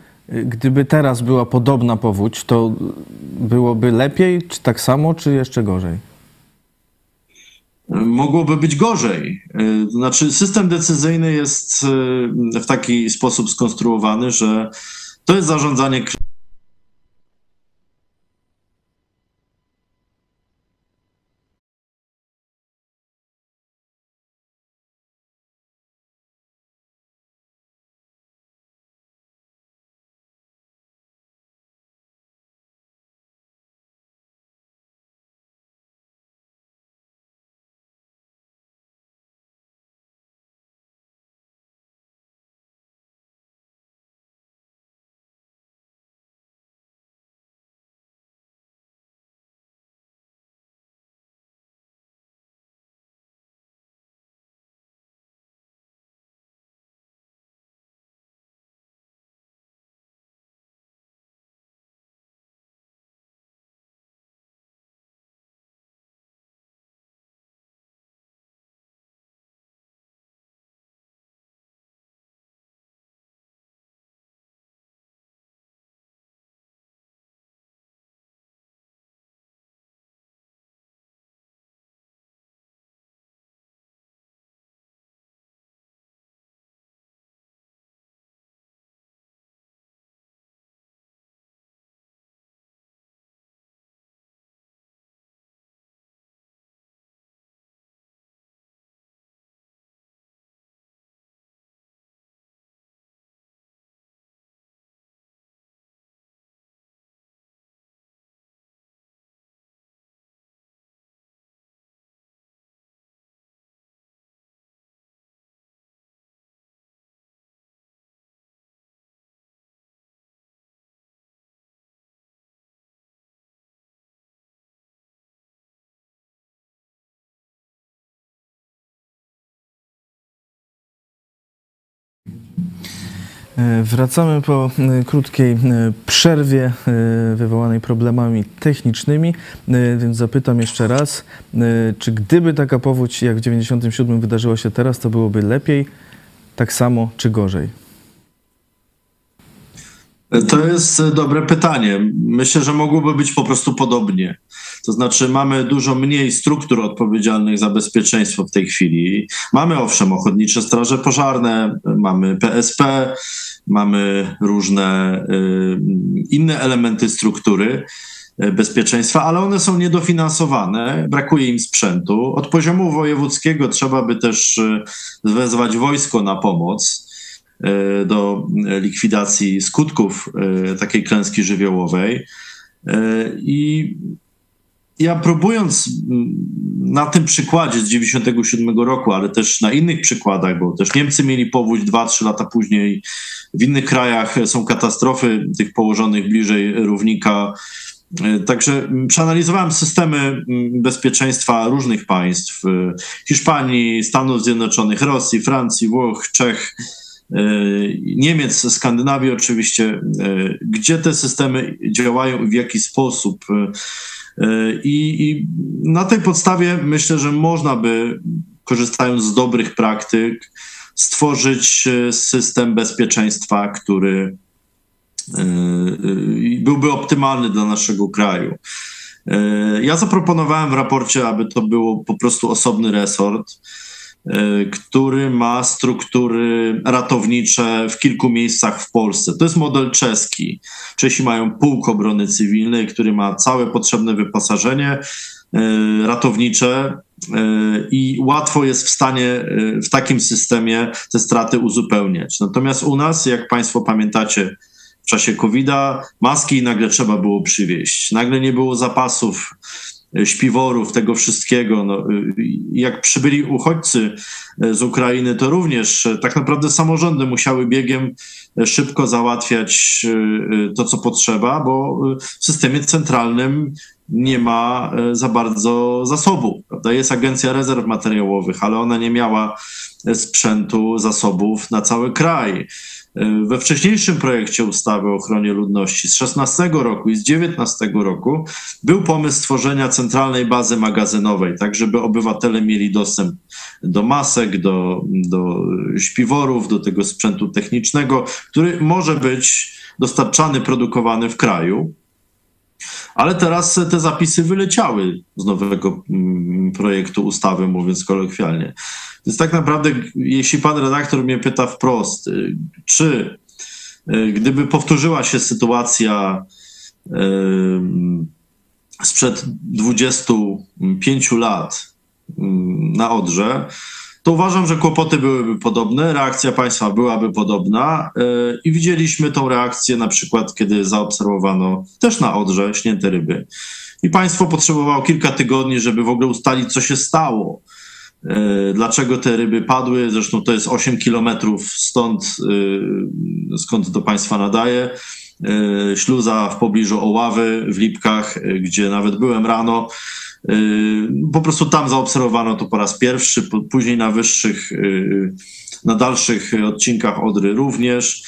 Gdyby teraz była podobna powódź, to byłoby lepiej, czy tak samo, czy jeszcze gorzej? Mogłoby być gorzej. To Znaczy, system decyzyjny jest y, w taki sposób skonstruowany, że to jest zarządzanie wracamy po e, krótkiej e, przerwie wywołanej problemami technicznymi, więc zapytam jeszcze raz, czy gdyby taka powódź jak w 97 wydarzyła się teraz, to byłoby lepiej, tak samo czy gorzej? To jest dobre pytanie. Myślę, że mogłoby być po prostu podobnie. To znaczy, mamy dużo mniej struktur odpowiedzialnych za bezpieczeństwo w tej chwili. Mamy owszem ochotnicze straże pożarne, mamy PSP, mamy różne y, inne elementy struktury y, bezpieczeństwa, ale one są niedofinansowane, brakuje im sprzętu. Od poziomu wojewódzkiego trzeba by też y, wezwać wojsko na pomoc do likwidacji skutków takiej klęski żywiołowej. I ja próbując mm, na tym przykładzie z 97 roku, ale też na innych przykładach, bo też Niemcy mieli powódź 2-3 lata później, w innych krajach są katastrofy tych położonych bliżej równika. E, także przeanalizowałem systemy mm, bezpieczeństwa różnych państw: e, Hiszpanii, Stanów Zjednoczonych, Rosji, Francji, Włoch, Czech, e, Niemiec, Skandynawii oczywiście, gdzie te systemy działają i w jaki sposób. I, I, na tej podstawie myślę, że można by, korzystając z dobrych praktyk, stworzyć e, system bezpieczeństwa, który e, e, byłby optymalny dla naszego kraju. Ja zaproponowałem w raporcie, aby to było po prostu osobny resort E, który ma struktury ratownicze w kilku miejscach w Polsce. To jest model czeski. Czesi mają pułk obrony cywilnej, który ma całe potrzebne wyposażenie e, ratownicze e, i łatwo jest w stanie w takim systemie te straty uzupełniać. Natomiast u nas, jak Państwo pamiętacie, w czasie COVID-a maski nagle trzeba było przywieźć. Nagle nie było zapasów śpiworów, tego wszystkiego. No, jak przybyli uchodźcy e, z Ukrainy, to również e, tak naprawdę samorządy musiały biegiem e, szybko załatwiać to, co potrzeba, bo w systemie centralnym nie ma za bardzo zasobów. Prawda? Jest Agencja Rezerw Materiałowych, ale ona nie miała sprzętu, zasobów na cały kraj. E, we wcześniejszym projekcie ustawy o ochronie ludności z 16 roku i z 19 roku był pomysł stworzenia centralnej bazy magazynowej, tak żeby obywatele mieli dostęp do masek, do, do śpiworów, do tego sprzętu technicznego, który może być dostarczany, produkowany w kraju. Ale teraz te zapisy wyleciały z nowego mm, projektu ustawy, mówiąc kolokwialnie. Więc tak naprawdę, jeśli pan redaktor mnie pyta wprost, y, czy y, gdyby powtórzyła się sytuacja y, sprzed 25 lat na Odrze, to uważam, że kłopoty byłyby podobne, reakcja państwa byłaby podobna i widzieliśmy tą reakcję na przykład, kiedy zaobserwowano też na Odrze śnięte ryby. I państwo potrzebowało kilka tygodni, żeby w ogóle ustalić, co się stało dlaczego te ryby padły. Zresztą to jest 8 kilometrów stąd, e, skąd do Państwa nadaje. E, śluza w pobliżu Oławy w Lipkach, gdzie nawet byłem rano. Po prostu tam zaobserwowano to po raz pierwszy, później na wyższych, na dalszych odcinkach Odry również.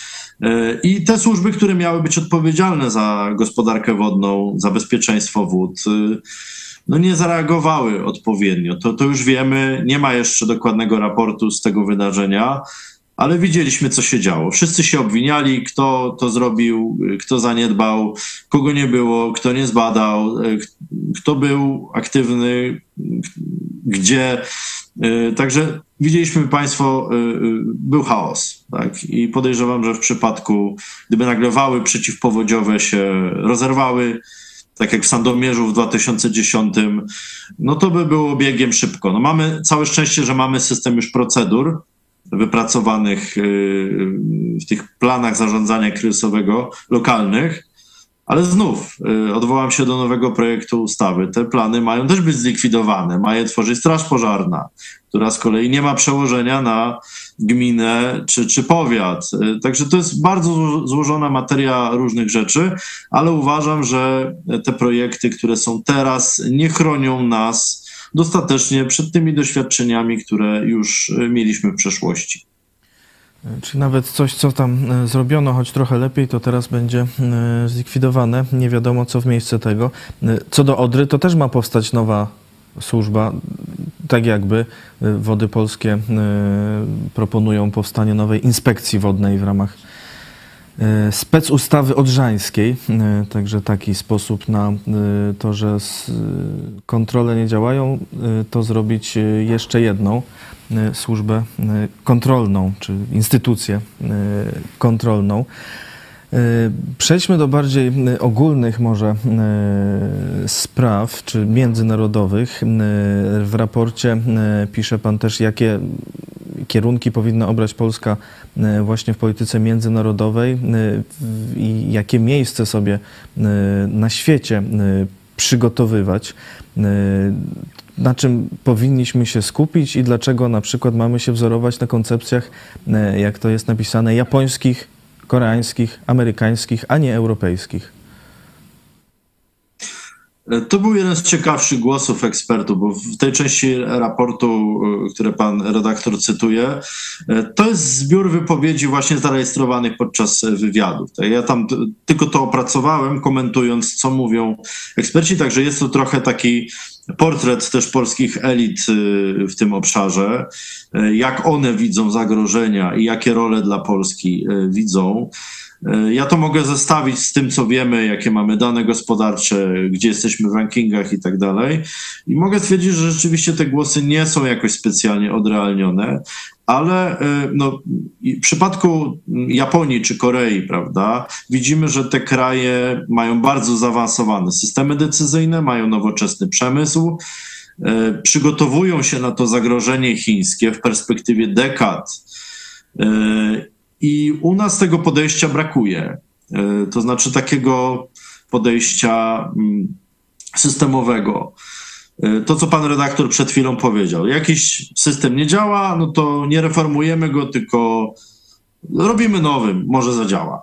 I te służby, które miały być odpowiedzialne za gospodarkę wodną, za bezpieczeństwo wód, no nie zareagowały odpowiednio. To, to już wiemy, nie ma jeszcze dokładnego raportu z tego wydarzenia, ale widzieliśmy, co się działo. Wszyscy się obwiniali, kto to zrobił, kto zaniedbał, kogo nie było, kto nie zbadał, kto był aktywny, gdzie. Także widzieliśmy Państwo, był chaos. Tak? I podejrzewam, że w przypadku, gdyby nagle wały przeciwpowodziowe się rozerwały, tak jak w Sandomierzu w 2010, no to by było biegiem szybko. No mamy całe szczęście, że mamy system już procedur wypracowanych y, w tych planach zarządzania kryzysowego lokalnych, ale znów y, odwołam się do nowego projektu ustawy. Te plany mają też być zlikwidowane. Ma je tworzyć Straż Pożarna, która z kolei nie ma przełożenia na gminę czy, czy powiat. Y, także to jest bardzo złożona materia różnych rzeczy, ale uważam, że te projekty, które są teraz, nie chronią nas dostatecznie przed tymi doświadczeniami, które już mieliśmy w przeszłości. Czy nawet coś, co tam e, zrobiono, choć trochę lepiej, to teraz będzie zlikwidowane. Nie wiadomo, co w miejsce tego. Co do Odry, to też ma powstać nowa służba. Tak jakby e, Wody Polskie e, proponują powstanie nowej inspekcji wodnej w ramach e, specustawy odrzańskiej. Także taki sposób na to, że kontrole nie działają, to zrobić jeszcze jedną służbę kontrolną, czy instytucję kontrolną. E, Przejdźmy do bardziej ogólnych może e, spraw, czy międzynarodowych. E, W raporcie pisze Pan też, jakie kierunki powinna obrać Polska właśnie w polityce międzynarodowej i jakie miejsce sobie na świecie przygotowywać, na czym powinniśmy się skupić i dlaczego na przykład mamy się wzorować na koncepcjach, jak to jest napisane, japońskich, koreańskich, amerykańskich, a nie europejskich. To był jeden z ciekawszych głosów ekspertów, bo w tej części raportu, y, które pan redaktor cytuje, y, to jest zbiór wypowiedzi właśnie zarejestrowanych podczas wywiadów. Tak, Ja tam tylko to opracowałem, komentując, co mówią eksperci, także jest to trochę taki portret też polskich elit w tym obszarze, jak one widzą zagrożenia i jakie role dla Polski widzą. Y, Ja to mogę zestawić z tym, co wiemy, jakie mamy dane gospodarcze, gdzie jesteśmy w rankingach i tak dalej. I mogę stwierdzić, że rzeczywiście te głosy nie są jakoś specjalnie odrealnione, ale y, no, w przypadku Japonii czy Korei, prawda, widzimy, że te kraje mają bardzo zaawansowane systemy decyzyjne, mają nowoczesny przemysł, y, przygotowują się na to zagrożenie chińskie w perspektywie dekad. I u nas tego podejścia brakuje. Y, To znaczy takiego podejścia mm, systemowego. Y, To, co pan redaktor przed chwilą powiedział. Jakiś system nie działa, no to nie reformujemy go, tylko robimy nowym, może zadziała.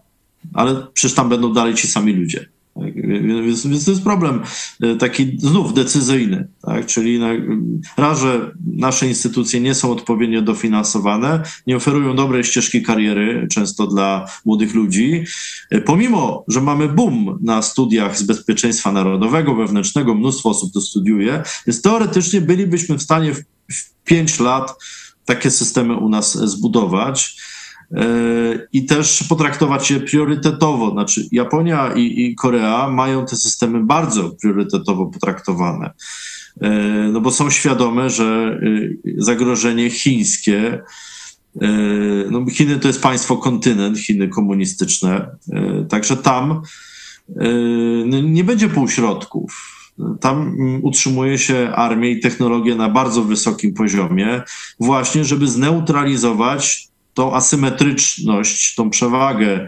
Ale przecież tam będą dalej ci sami ludzie. Więc, więc to jest problem y, taki znów decyzyjny, tak? czyli na, raz, że nasze instytucje nie są odpowiednio dofinansowane, nie oferują dobrej ścieżki kariery, często dla młodych ludzi, Y, pomimo, że mamy boom na studiach z bezpieczeństwa narodowego, wewnętrznego, mnóstwo osób to studiuje, więc teoretycznie bylibyśmy w stanie w, w 5 lat takie systemy u nas zbudować e, i też potraktować je priorytetowo. Znaczy, Japonia i, i Korea mają te systemy bardzo priorytetowo potraktowane, e, no bo są świadome, że y, zagrożenie chińskie. e, No, Chiny to jest państwo kontynent, Chiny komunistyczne, e, także tam e, no, nie będzie półśrodków. Tam mm, utrzymuje się armię i technologię na bardzo wysokim poziomie, właśnie żeby zneutralizować tą asymetryczność, tą przewagę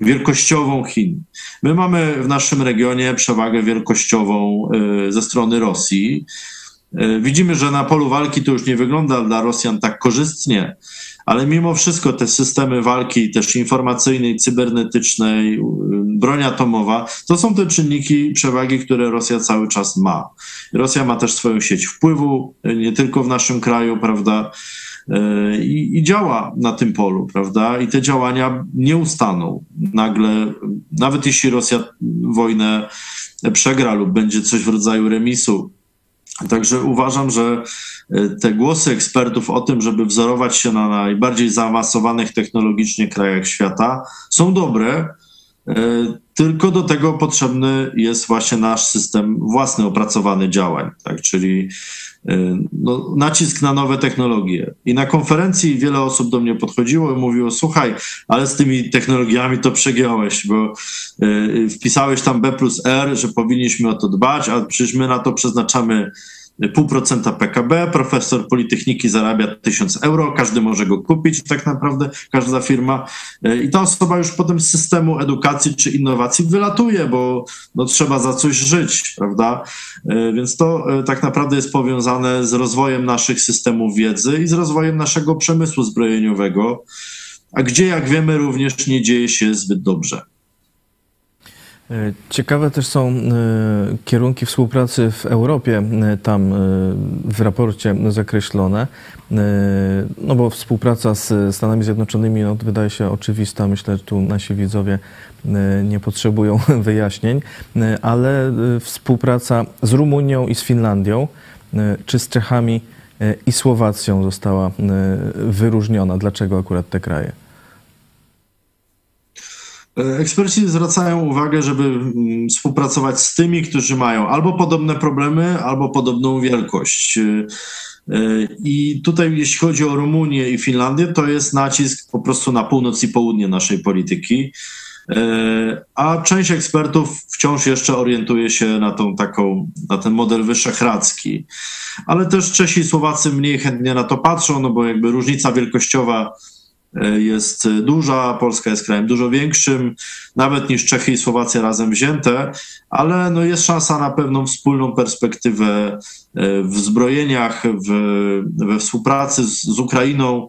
wielkościową Chin. My mamy w naszym regionie przewagę wielkościową y, ze strony Rosji. Y, Widzimy, że na polu walki to już nie wygląda dla Rosjan tak korzystnie, ale mimo wszystko te systemy walki, też informacyjnej, cybernetycznej, y, broń atomowa, to są te czynniki przewagi, które Rosja cały czas ma. Rosja ma też swoją sieć wpływu, nie tylko w naszym kraju, prawda? Y, I, I działa na tym polu, prawda? I te działania nie ustaną. Nagle, nawet jeśli Rosja wojnę przegra lub będzie coś w rodzaju remisu, Także uważam, że y, te głosy ekspertów o tym, żeby wzorować się na najbardziej zaawansowanych technologicznie krajach świata, są dobre, y, tylko do tego potrzebny jest właśnie nasz system własny opracowany działań, tak? czyli no, nacisk na nowe technologie. I na konferencji wiele osób do mnie podchodziło i mówiło: Słuchaj, ale z tymi technologiami to przegiąłeś, bo y, wpisałeś tam B plus R, że powinniśmy o to dbać, a przecież my na to przeznaczamy pół procenta PKB, profesor Politechniki zarabia 1000 euro, każdy może go kupić tak naprawdę, każda firma Y, i ta osoba już potem z systemu edukacji czy innowacji wylatuje, bo no, trzeba za coś żyć, prawda? Y, Więc to y, tak naprawdę jest powiązane z rozwojem naszych systemów wiedzy i z rozwojem naszego przemysłu zbrojeniowego, a gdzie, jak wiemy, również nie dzieje się zbyt dobrze. E, ciekawe też są e, kierunki współpracy w Europie, e, tam w raporcie zakreślone, no bo współpraca z Stanami Zjednoczonymi no, wydaje się oczywista, myślę, że tu nasi widzowie nie potrzebują *laughs* wyjaśnień, ale współpraca z Rumunią i z Finlandią, czy z Czechami i Słowacją została wyróżniona. Dlaczego akurat te kraje? E, eksperci zwracają uwagę, żeby mm, współpracować z tymi, którzy mają albo podobne problemy, albo podobną wielkość. E, e, I tutaj, jeśli chodzi o Rumunię i Finlandię, to jest nacisk po prostu na północ i południe naszej polityki. A część ekspertów wciąż jeszcze orientuje się na tą taką, na ten model wyszehradzki. Ale też Czesi i Słowacy mniej chętnie na to patrzą, no bo jakby różnica wielkościowa jest duża, Polska jest krajem dużo większym, nawet niż Czechy i Słowacja razem wzięte, ale no jest szansa na pewną wspólną perspektywę e, w zbrojeniach, w, we współpracy z, z Ukrainą.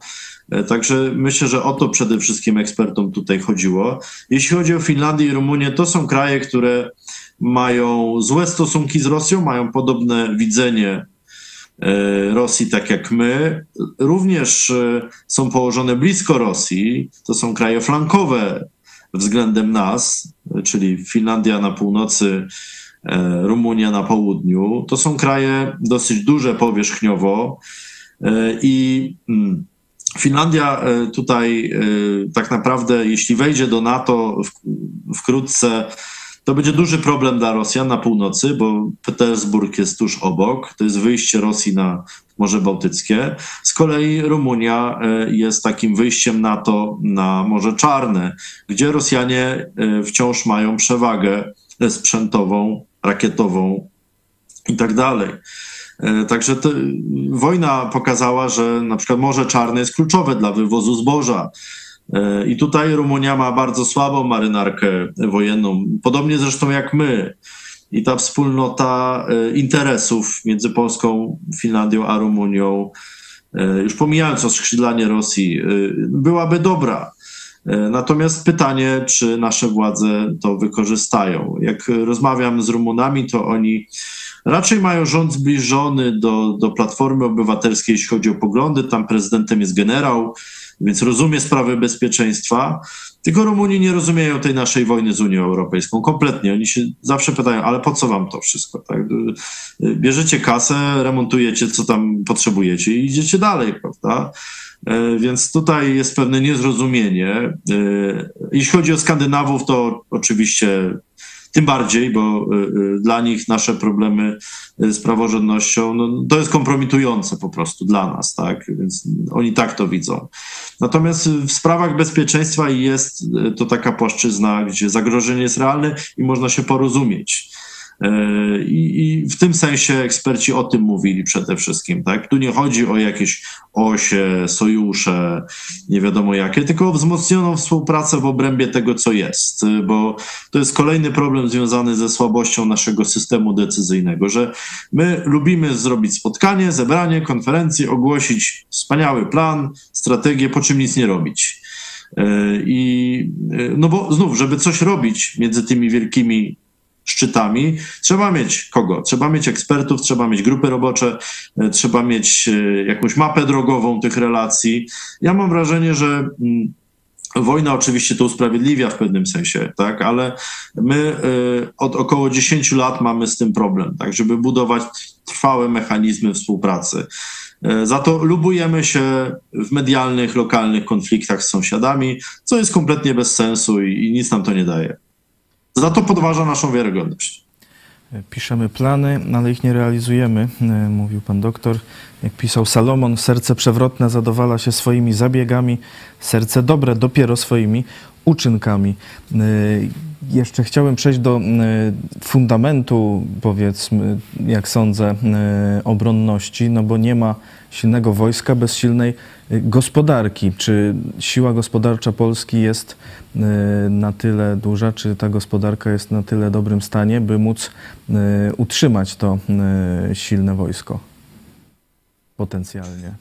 E, także myślę, że o to przede wszystkim ekspertom tutaj chodziło. Jeśli chodzi o Finlandię i Rumunię, to są kraje, które mają złe stosunki z Rosją, mają podobne widzenie Rosji, tak jak my, również e, są położone blisko Rosji. To są kraje flankowe względem nas, czyli Finlandia na północy, e, Rumunia na południu. To są kraje dosyć duże powierzchniowo i mm, Finlandia tutaj tak naprawdę, jeśli wejdzie do NATO wkrótce, to będzie duży problem dla Rosjan na północy, bo Petersburg jest tuż obok. To jest wyjście Rosji na Morze Bałtyckie. Z kolei Rumunia e, jest takim wyjściem NATO na Morze Czarne, gdzie Rosjanie e, wciąż mają przewagę sprzętową, rakietową i tak. E, także wojna pokazała, że na przykład Morze Czarne jest kluczowe dla wywozu zboża. E, I tutaj Rumunia ma bardzo słabą marynarkę wojenną, podobnie zresztą jak my. I ta wspólnota e, interesów między Polską, Finlandią a Rumunią, e, już pomijając oskrzydlanie Rosji, byłaby dobra. Natomiast pytanie, czy nasze władze to wykorzystają. Jak rozmawiam z Rumunami, to oni raczej mają rząd zbliżony do, do Platformy Obywatelskiej, jeśli chodzi o poglądy. Tam prezydentem jest generał, więc rozumie sprawy bezpieczeństwa. Tylko Rumuni nie rozumieją tej naszej wojny z Unią Europejską kompletnie. Oni się zawsze pytają, ale po co wam to wszystko? Tak? Bierzecie kasę, remontujecie, co tam potrzebujecie i idziecie dalej, prawda? E, więc tutaj jest pewne niezrozumienie. E, jeśli chodzi o Skandynawów, to oczywiście tym bardziej, bo y, y, dla nich nasze problemy y, z praworządnością, no, to jest kompromitujące po prostu dla nas, tak? Więc oni tak to widzą. Natomiast w sprawach bezpieczeństwa jest to taka płaszczyzna, gdzie zagrożenie jest realne i można się porozumieć. E, I, w tym sensie eksperci o tym mówili przede wszystkim. Tak? Tu nie chodzi o jakieś osie, sojusze, nie wiadomo jakie, tylko o wzmocnioną współpracę w obrębie tego, co jest, bo to jest kolejny problem związany ze słabością naszego systemu decyzyjnego, że my lubimy zrobić spotkanie, zebranie, konferencję, ogłosić wspaniały plan, strategię, po czym nic nie robić. E, I e, no bo znów, żeby coś robić między tymi wielkimi szczytami, trzeba mieć kogo? Trzeba mieć ekspertów, trzeba mieć grupy robocze, e, trzeba mieć e, jakąś mapę drogową tych relacji. Ja mam wrażenie, że mm, Wojna oczywiście to usprawiedliwia w pewnym sensie, tak, ale my e, od około 10 lat mamy z tym problem, tak, żeby budować trwałe mechanizmy współpracy. Za to lubujemy się w medialnych, lokalnych konfliktach z sąsiadami, co jest kompletnie bez sensu i, i nic nam to nie daje. Za to podważa naszą wiarygodność. Piszemy plany, ale ich nie realizujemy, e, mówił pan doktor. Jak pisał Salomon, serce przewrotne zadowala się swoimi zabiegami, serce dobre dopiero swoimi uczynkami. E, jeszcze chciałem przejść do e, fundamentu, powiedzmy, jak sądzę, obronności, no bo nie ma silnego wojska bez silnej gospodarki. Czy siła gospodarcza Polski jest y, na tyle duża, czy ta gospodarka jest na tyle dobrym stanie, by móc y, utrzymać to y, silne wojsko potencjalnie?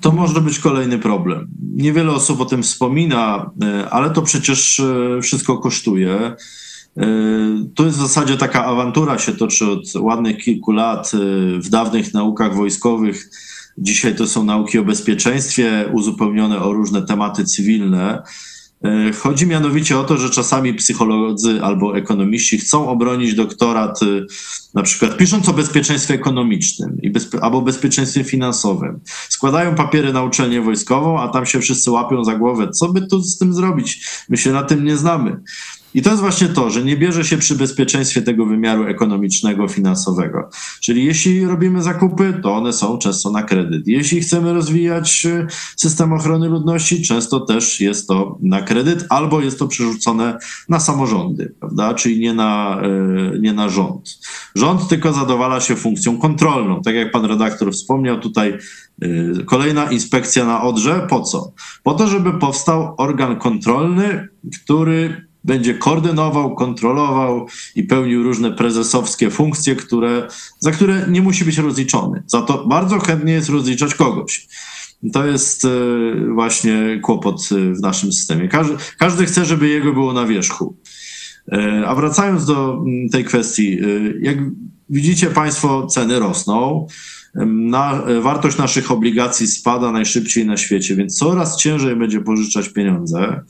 To może być kolejny problem. Niewiele osób o tym wspomina, ale to przecież wszystko kosztuje. Tu jest w zasadzie taka awantura się toczy od ładnych kilku lat w dawnych naukach wojskowych. Dzisiaj to są nauki o bezpieczeństwie, uzupełnione o różne tematy cywilne. E, chodzi mianowicie o to, że czasami psycholodzy albo ekonomiści chcą obronić doktorat, e, na przykład pisząc o bezpieczeństwie ekonomicznym i bezpie albo bezpieczeństwie finansowym. Składają papiery na uczelnię wojskową, a tam się wszyscy łapią za głowę. Co by tu z tym zrobić? My się na tym nie znamy. I to jest właśnie to, że nie bierze się przy bezpieczeństwie tego wymiaru ekonomicznego, finansowego. Czyli jeśli robimy zakupy, to one są często na kredyt. Jeśli chcemy rozwijać y, system ochrony ludności, często też jest to na kredyt, albo jest to przerzucone na samorządy, prawda? Czyli nie na, y, nie na rząd. Rząd tylko zadowala się funkcją kontrolną. Tak jak pan redaktor wspomniał, tutaj y, Kolejna inspekcja na Odrze. Po co? Po to, żeby powstał organ kontrolny, który będzie koordynował, kontrolował i pełnił różne prezesowskie funkcje, które, za które nie musi być rozliczony. Za to bardzo chętnie jest rozliczać kogoś. To jest e, właśnie kłopot e, w naszym systemie. Każdy, każdy chce, żeby jego było na wierzchu. E, a wracając do mm, tej kwestii, jak widzicie Państwo, ceny rosną. Na, wartość naszych obligacji spada najszybciej na świecie, więc coraz ciężej będzie pożyczać pieniądze.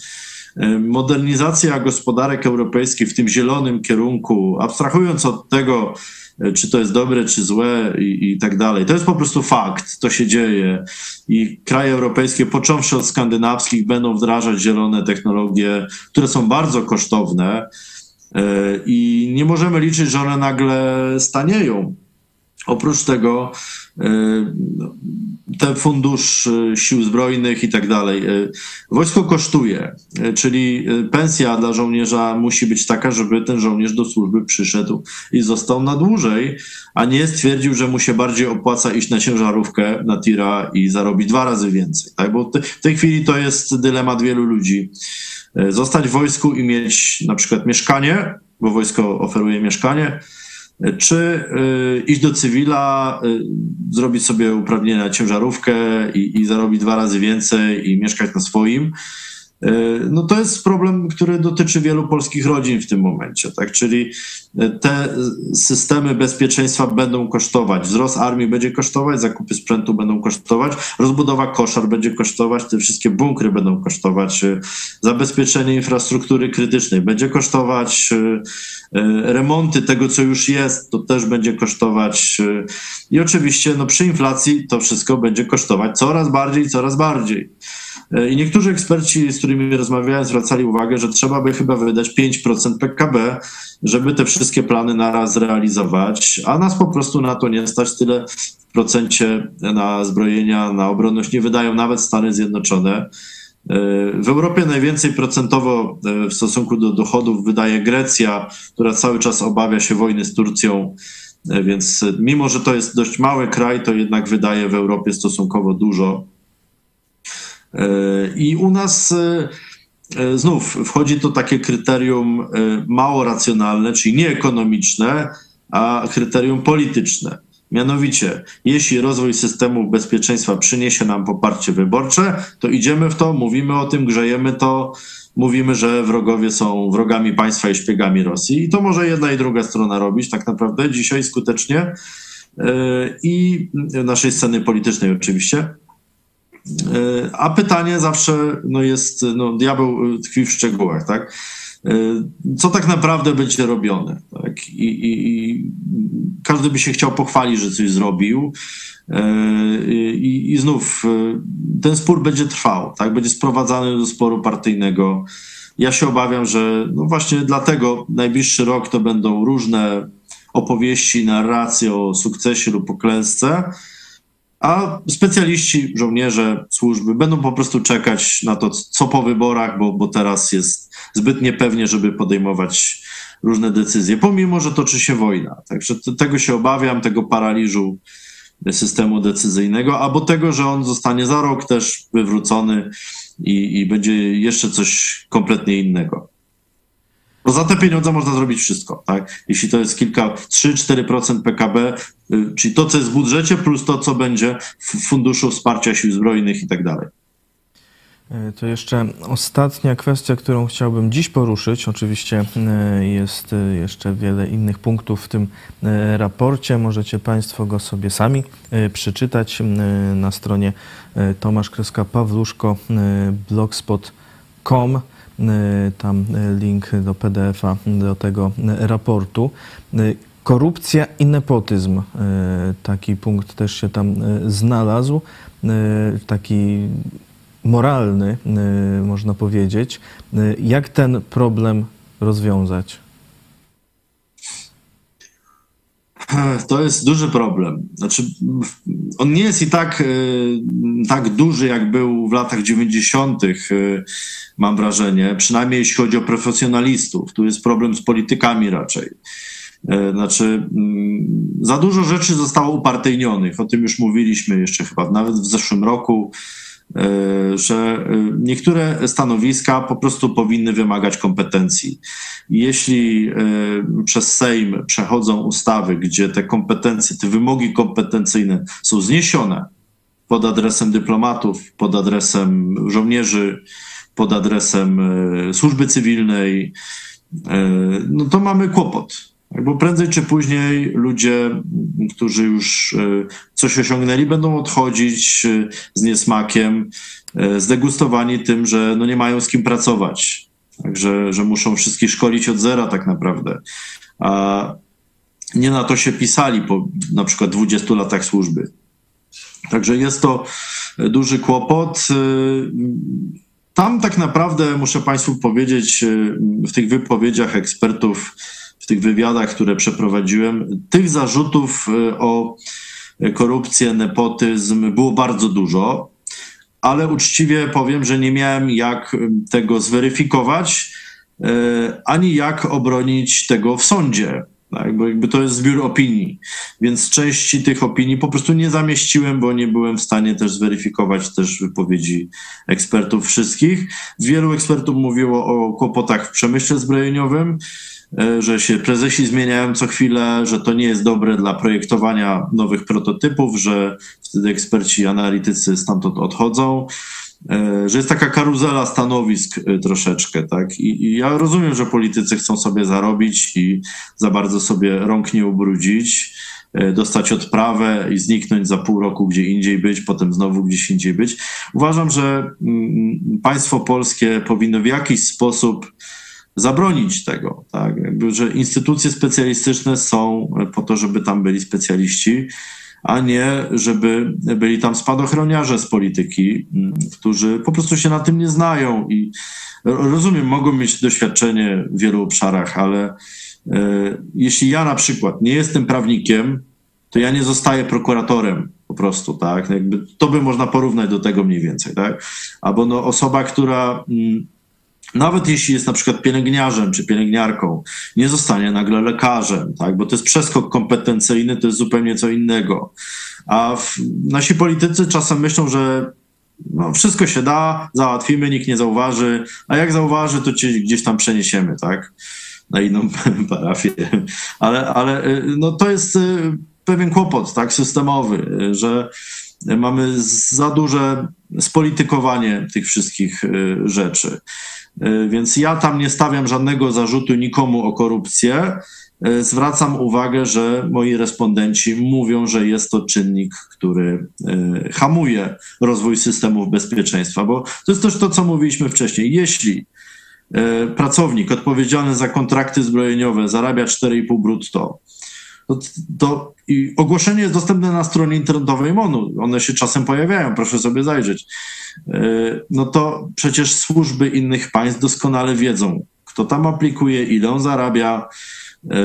Modernizacja gospodarek europejskich w tym zielonym kierunku, abstrahując od tego, e, czy to jest dobre, czy złe i, i, tak dalej. To jest po prostu fakt, to się dzieje i kraje europejskie, począwszy od skandynawskich, będą wdrażać zielone technologie, które są bardzo kosztowne e, i nie możemy liczyć, że one nagle stanieją. Oprócz tego ten fundusz e, sił zbrojnych i tak dalej. E, wojsko kosztuje, czyli pensja dla żołnierza musi być taka, żeby ten żołnierz do służby przyszedł i został na dłużej, a nie stwierdził, że mu się bardziej opłaca iść na ciężarówkę, na tira i zarobić dwa razy więcej. Tak? Bo w tej chwili to jest dylemat wielu ludzi. Zostać w wojsku i mieć na przykład mieszkanie, bo wojsko oferuje mieszkanie, czy y, iść do cywila, y, zrobić sobie uprawnienia na ciężarówkę i, i zarobić dwa razy więcej i mieszkać na swoim. Y, no to jest problem, który dotyczy wielu polskich rodzin w tym momencie, tak? Czyli te systemy bezpieczeństwa będą kosztować, wzrost armii będzie kosztować, zakupy sprzętu będą kosztować, rozbudowa koszar będzie kosztować, te wszystkie bunkry będą kosztować, zabezpieczenie infrastruktury krytycznej będzie kosztować, E, remonty tego, co już jest, to też będzie kosztować. E, I oczywiście no, przy inflacji to wszystko będzie kosztować coraz bardziej, coraz bardziej. E, I niektórzy eksperci, z którymi rozmawiałem, zwracali uwagę, że trzeba by chyba wydać 5% PKB, żeby te wszystkie plany naraz zrealizować, a nas po prostu na to nie stać. Tyle w procencie na zbrojenia, na obronność nie wydają nawet Stany Zjednoczone. E, w Europie najwięcej procentowo e, w stosunku do dochodów wydaje Grecja, która cały czas obawia się wojny z Turcją, więc mimo, że to jest dość mały kraj, to jednak wydaje w Europie stosunkowo dużo. I u nas znów wchodzi to takie kryterium mało racjonalne, czyli nie ekonomiczne, a kryterium polityczne. Mianowicie, jeśli rozwój systemu bezpieczeństwa przyniesie nam poparcie wyborcze, to idziemy w to, mówimy o tym, grzejemy to, mówimy, że wrogowie są wrogami państwa i szpiegami Rosji. I to może jedna i druga strona robić tak naprawdę dzisiaj skutecznie. I naszej sceny politycznej oczywiście. Yy, a pytanie zawsze no jest, no diabeł tkwi w szczegółach, tak? Y, co tak naprawdę będzie robione. Tak? I, i, I, każdy by się chciał pochwalić, że coś zrobił. I, I, znów ten spór będzie trwał, tak? będzie sprowadzany do sporu partyjnego. Ja się obawiam, że no właśnie dlatego najbliższy rok to będą różne opowieści, narracje o sukcesie lub o klęsce, a specjaliści, żołnierze, służby będą po prostu czekać na to, co po wyborach, bo, bo teraz jest zbyt niepewnie, żeby podejmować różne decyzje, pomimo, że toczy się wojna. Także tego się obawiam, tego paraliżu systemu decyzyjnego, albo tego, że on zostanie za rok też wywrócony i, i będzie jeszcze coś kompletnie innego. Bo za te pieniądze można zrobić wszystko, tak? Jeśli to jest kilka, 3-4% PKB, y, czyli to, co jest w budżecie, plus to, co będzie w funduszu wsparcia sił zbrojnych i tak dalej. E, to jeszcze ostatnia kwestia, którą chciałbym dziś poruszyć. Oczywiście e, jest e, jeszcze wiele innych punktów w tym raporcie. Możecie Państwo go sobie sami przeczytać na stronie tomaszkreska-pawluszko blogspot.com. Tam link do PDF-a do tego raportu. Korupcja i nepotyzm. Taki punkt też się tam znalazł. Taki moralny, y, można powiedzieć. Y, jak ten problem rozwiązać? To jest duży problem. Znaczy, on nie jest i tak, y, tak duży, jak był w latach 90., mam wrażenie, przynajmniej jeśli chodzi o profesjonalistów. Tu jest problem z politykami raczej. Znaczy, mm, za dużo rzeczy zostało upartyjnionych. O tym już mówiliśmy jeszcze chyba nawet w zeszłym roku. E, że e, niektóre stanowiska po prostu powinny wymagać kompetencji. Jeśli e, przez Sejm przechodzą ustawy, gdzie te kompetencje, te wymogi kompetencyjne są zniesione pod adresem dyplomatów, pod adresem żołnierzy, pod adresem służby cywilnej, no to mamy kłopot. Bo prędzej czy później ludzie, którzy już e, coś osiągnęli, będą odchodzić e, z niesmakiem, e, zdegustowani tym, że no nie mają z kim pracować. Także, że muszą wszystkich szkolić od zera tak naprawdę. A nie na to się pisali po na przykład 20 latach służby. Także jest to duży kłopot. Tam tak naprawdę muszę Państwu powiedzieć, w tych wypowiedziach ekspertów, w tych wywiadach, które przeprowadziłem, tych zarzutów e, o korupcję, nepotyzm było bardzo dużo, ale uczciwie powiem, że nie miałem jak tego zweryfikować, e, ani jak obronić tego w sądzie. Tak, bo jakby to jest zbiór opinii, więc części tych opinii po prostu nie zamieściłem, bo nie byłem w stanie też zweryfikować też wypowiedzi ekspertów wszystkich. Wielu ekspertów mówiło o kłopotach w przemyśle zbrojeniowym, że się prezesi zmieniają co chwilę, że to nie jest dobre dla projektowania nowych prototypów, że wtedy eksperci, analitycy stamtąd odchodzą, e, że jest taka karuzela stanowisk e, troszeczkę, tak? I, I, ja rozumiem, że politycy chcą sobie zarobić i za bardzo sobie rąk nie ubrudzić, dostać odprawę i zniknąć za pół roku gdzie indziej być, potem znowu gdzieś indziej być. Uważam, że mm, państwo polskie powinno w jakiś sposób zabronić tego, tak? Jakby, że instytucje specjalistyczne są po to, żeby tam byli specjaliści, a nie żeby byli tam spadochroniarze z polityki, którzy po prostu się na tym nie znają i rozumiem, mogą mieć doświadczenie w wielu obszarach, ale e, jeśli ja na przykład nie jestem prawnikiem, to ja nie zostaję prokuratorem po prostu, tak? Jakby to by można porównać do tego mniej więcej, tak? Albo no, osoba, która nawet jeśli jest na przykład pielęgniarzem czy pielęgniarką, nie zostanie nagle lekarzem, tak? bo to jest przeskok kompetencyjny, to jest zupełnie co innego. A w, nasi politycy czasem myślą, że no, wszystko się da, załatwimy, nikt nie zauważy, a jak zauważy, to cię gdzieś tam przeniesiemy, tak? Na inną *laughs* parafię. Ale, ale y, no, to jest y, pewien kłopot, tak, systemowy, y, że mamy za duże spolitykowanie tych wszystkich rzeczy. E, więc ja tam nie stawiam żadnego zarzutu nikomu o korupcję. E, zwracam uwagę, że moi respondenci mówią, że jest to czynnik, który e, hamuje rozwój systemów bezpieczeństwa, bo to jest też to, co mówiliśmy wcześniej. Jeśli pracownik odpowiedzialny za kontrakty zbrojeniowe zarabia 4,5 brutto, to, ogłoszenie jest dostępne na stronie internetowej MONU. One się czasem pojawiają, proszę sobie zajrzeć. E, no to przecież służby innych państw doskonale wiedzą, kto tam aplikuje, ile on zarabia, e,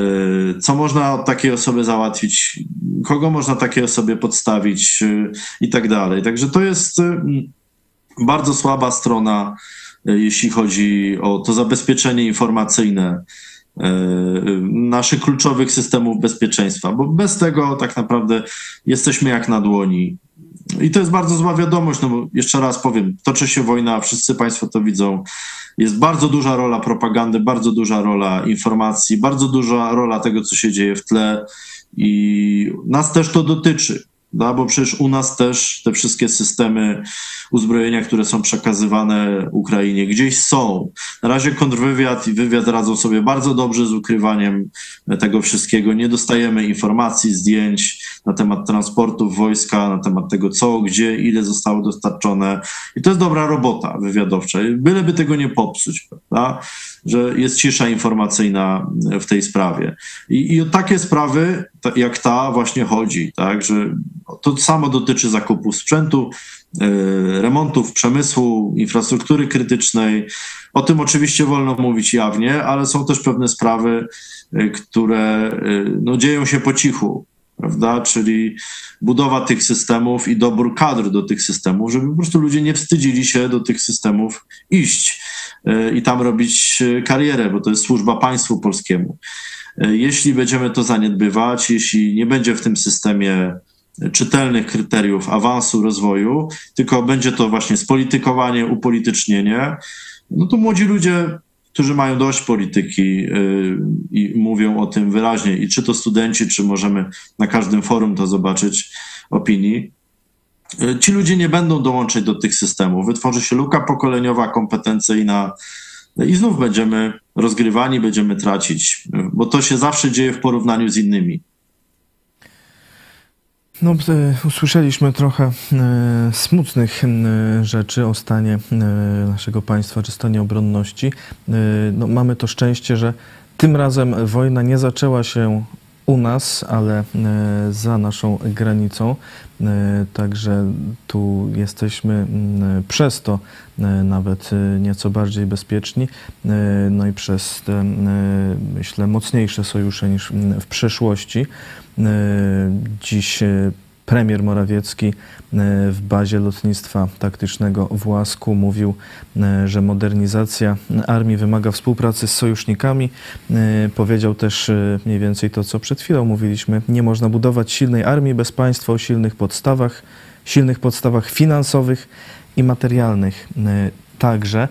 co można od takiej osoby załatwić, kogo można takiej osobie podstawić e, i tak dalej. Także to jest bardzo słaba strona, jeśli chodzi o to zabezpieczenie informacyjne naszych kluczowych systemów bezpieczeństwa, bo bez tego tak naprawdę jesteśmy jak na dłoni. I to jest bardzo zła wiadomość, no bo jeszcze raz powiem, toczy się wojna, wszyscy Państwo to widzą. Jest bardzo duża rola propagandy, bardzo duża rola informacji, bardzo duża rola tego, co się dzieje w tle i nas też to dotyczy. No, bo przecież u nas też te wszystkie systemy uzbrojenia, które są przekazywane Ukrainie, gdzieś są. Na razie kontrwywiad i wywiad radzą sobie bardzo dobrze z ukrywaniem tego wszystkiego. Nie dostajemy informacji, zdjęć na temat transportów wojska, na temat tego co, gdzie, ile zostało dostarczone. I to jest dobra robota wywiadowcza. Byleby tego nie popsuć, prawda? Że jest cisza informacyjna w tej sprawie. I, i o takie sprawy jak ta właśnie chodzi, tak? że to samo dotyczy zakupu sprzętu, e, remontów, przemysłu, infrastruktury krytycznej. O tym oczywiście wolno mówić jawnie, ale są też pewne sprawy, e, które e, no, dzieją się po cichu, prawda? Czyli budowa tych systemów i dobór kadr do tych systemów, żeby po prostu ludzie nie wstydzili się do tych systemów iść i tam robić karierę, bo to jest służba państwu polskiemu. Jeśli będziemy to zaniedbywać, jeśli nie będzie w tym systemie czytelnych kryteriów awansu, rozwoju, tylko będzie to właśnie spolitykowanie, upolitycznienie, no to młodzi ludzie, którzy mają dość polityki yy, i mówią o tym wyraźnie, i czy to studenci, czy możemy na każdym forum to zobaczyć opinii, yy, ci ludzie nie będą dołączać do tych systemów. Wytworzy się luka pokoleniowa, kompetencyjna, no i znów będziemy rozgrywani, będziemy tracić, bo to się zawsze dzieje w porównaniu z innymi. No, e, usłyszeliśmy trochę e, smutnych e, rzeczy o stanie naszego państwa czy stanie obronności. No, mamy to szczęście, że tym razem wojna nie zaczęła się u nas, ale za naszą granicą. Także tu jesteśmy przez to nawet nieco bardziej bezpieczni, no i przez te, myślę, mocniejsze sojusze niż w przeszłości. Dziś premier Morawiecki e, w bazie lotnictwa taktycznego w Łasku mówił, e, że modernizacja armii wymaga współpracy z sojusznikami. E, powiedział też mniej więcej to, co przed chwilą mówiliśmy. Nie można budować silnej armii bez państwa o silnych podstawach, silnych podstawach finansowych i materialnych także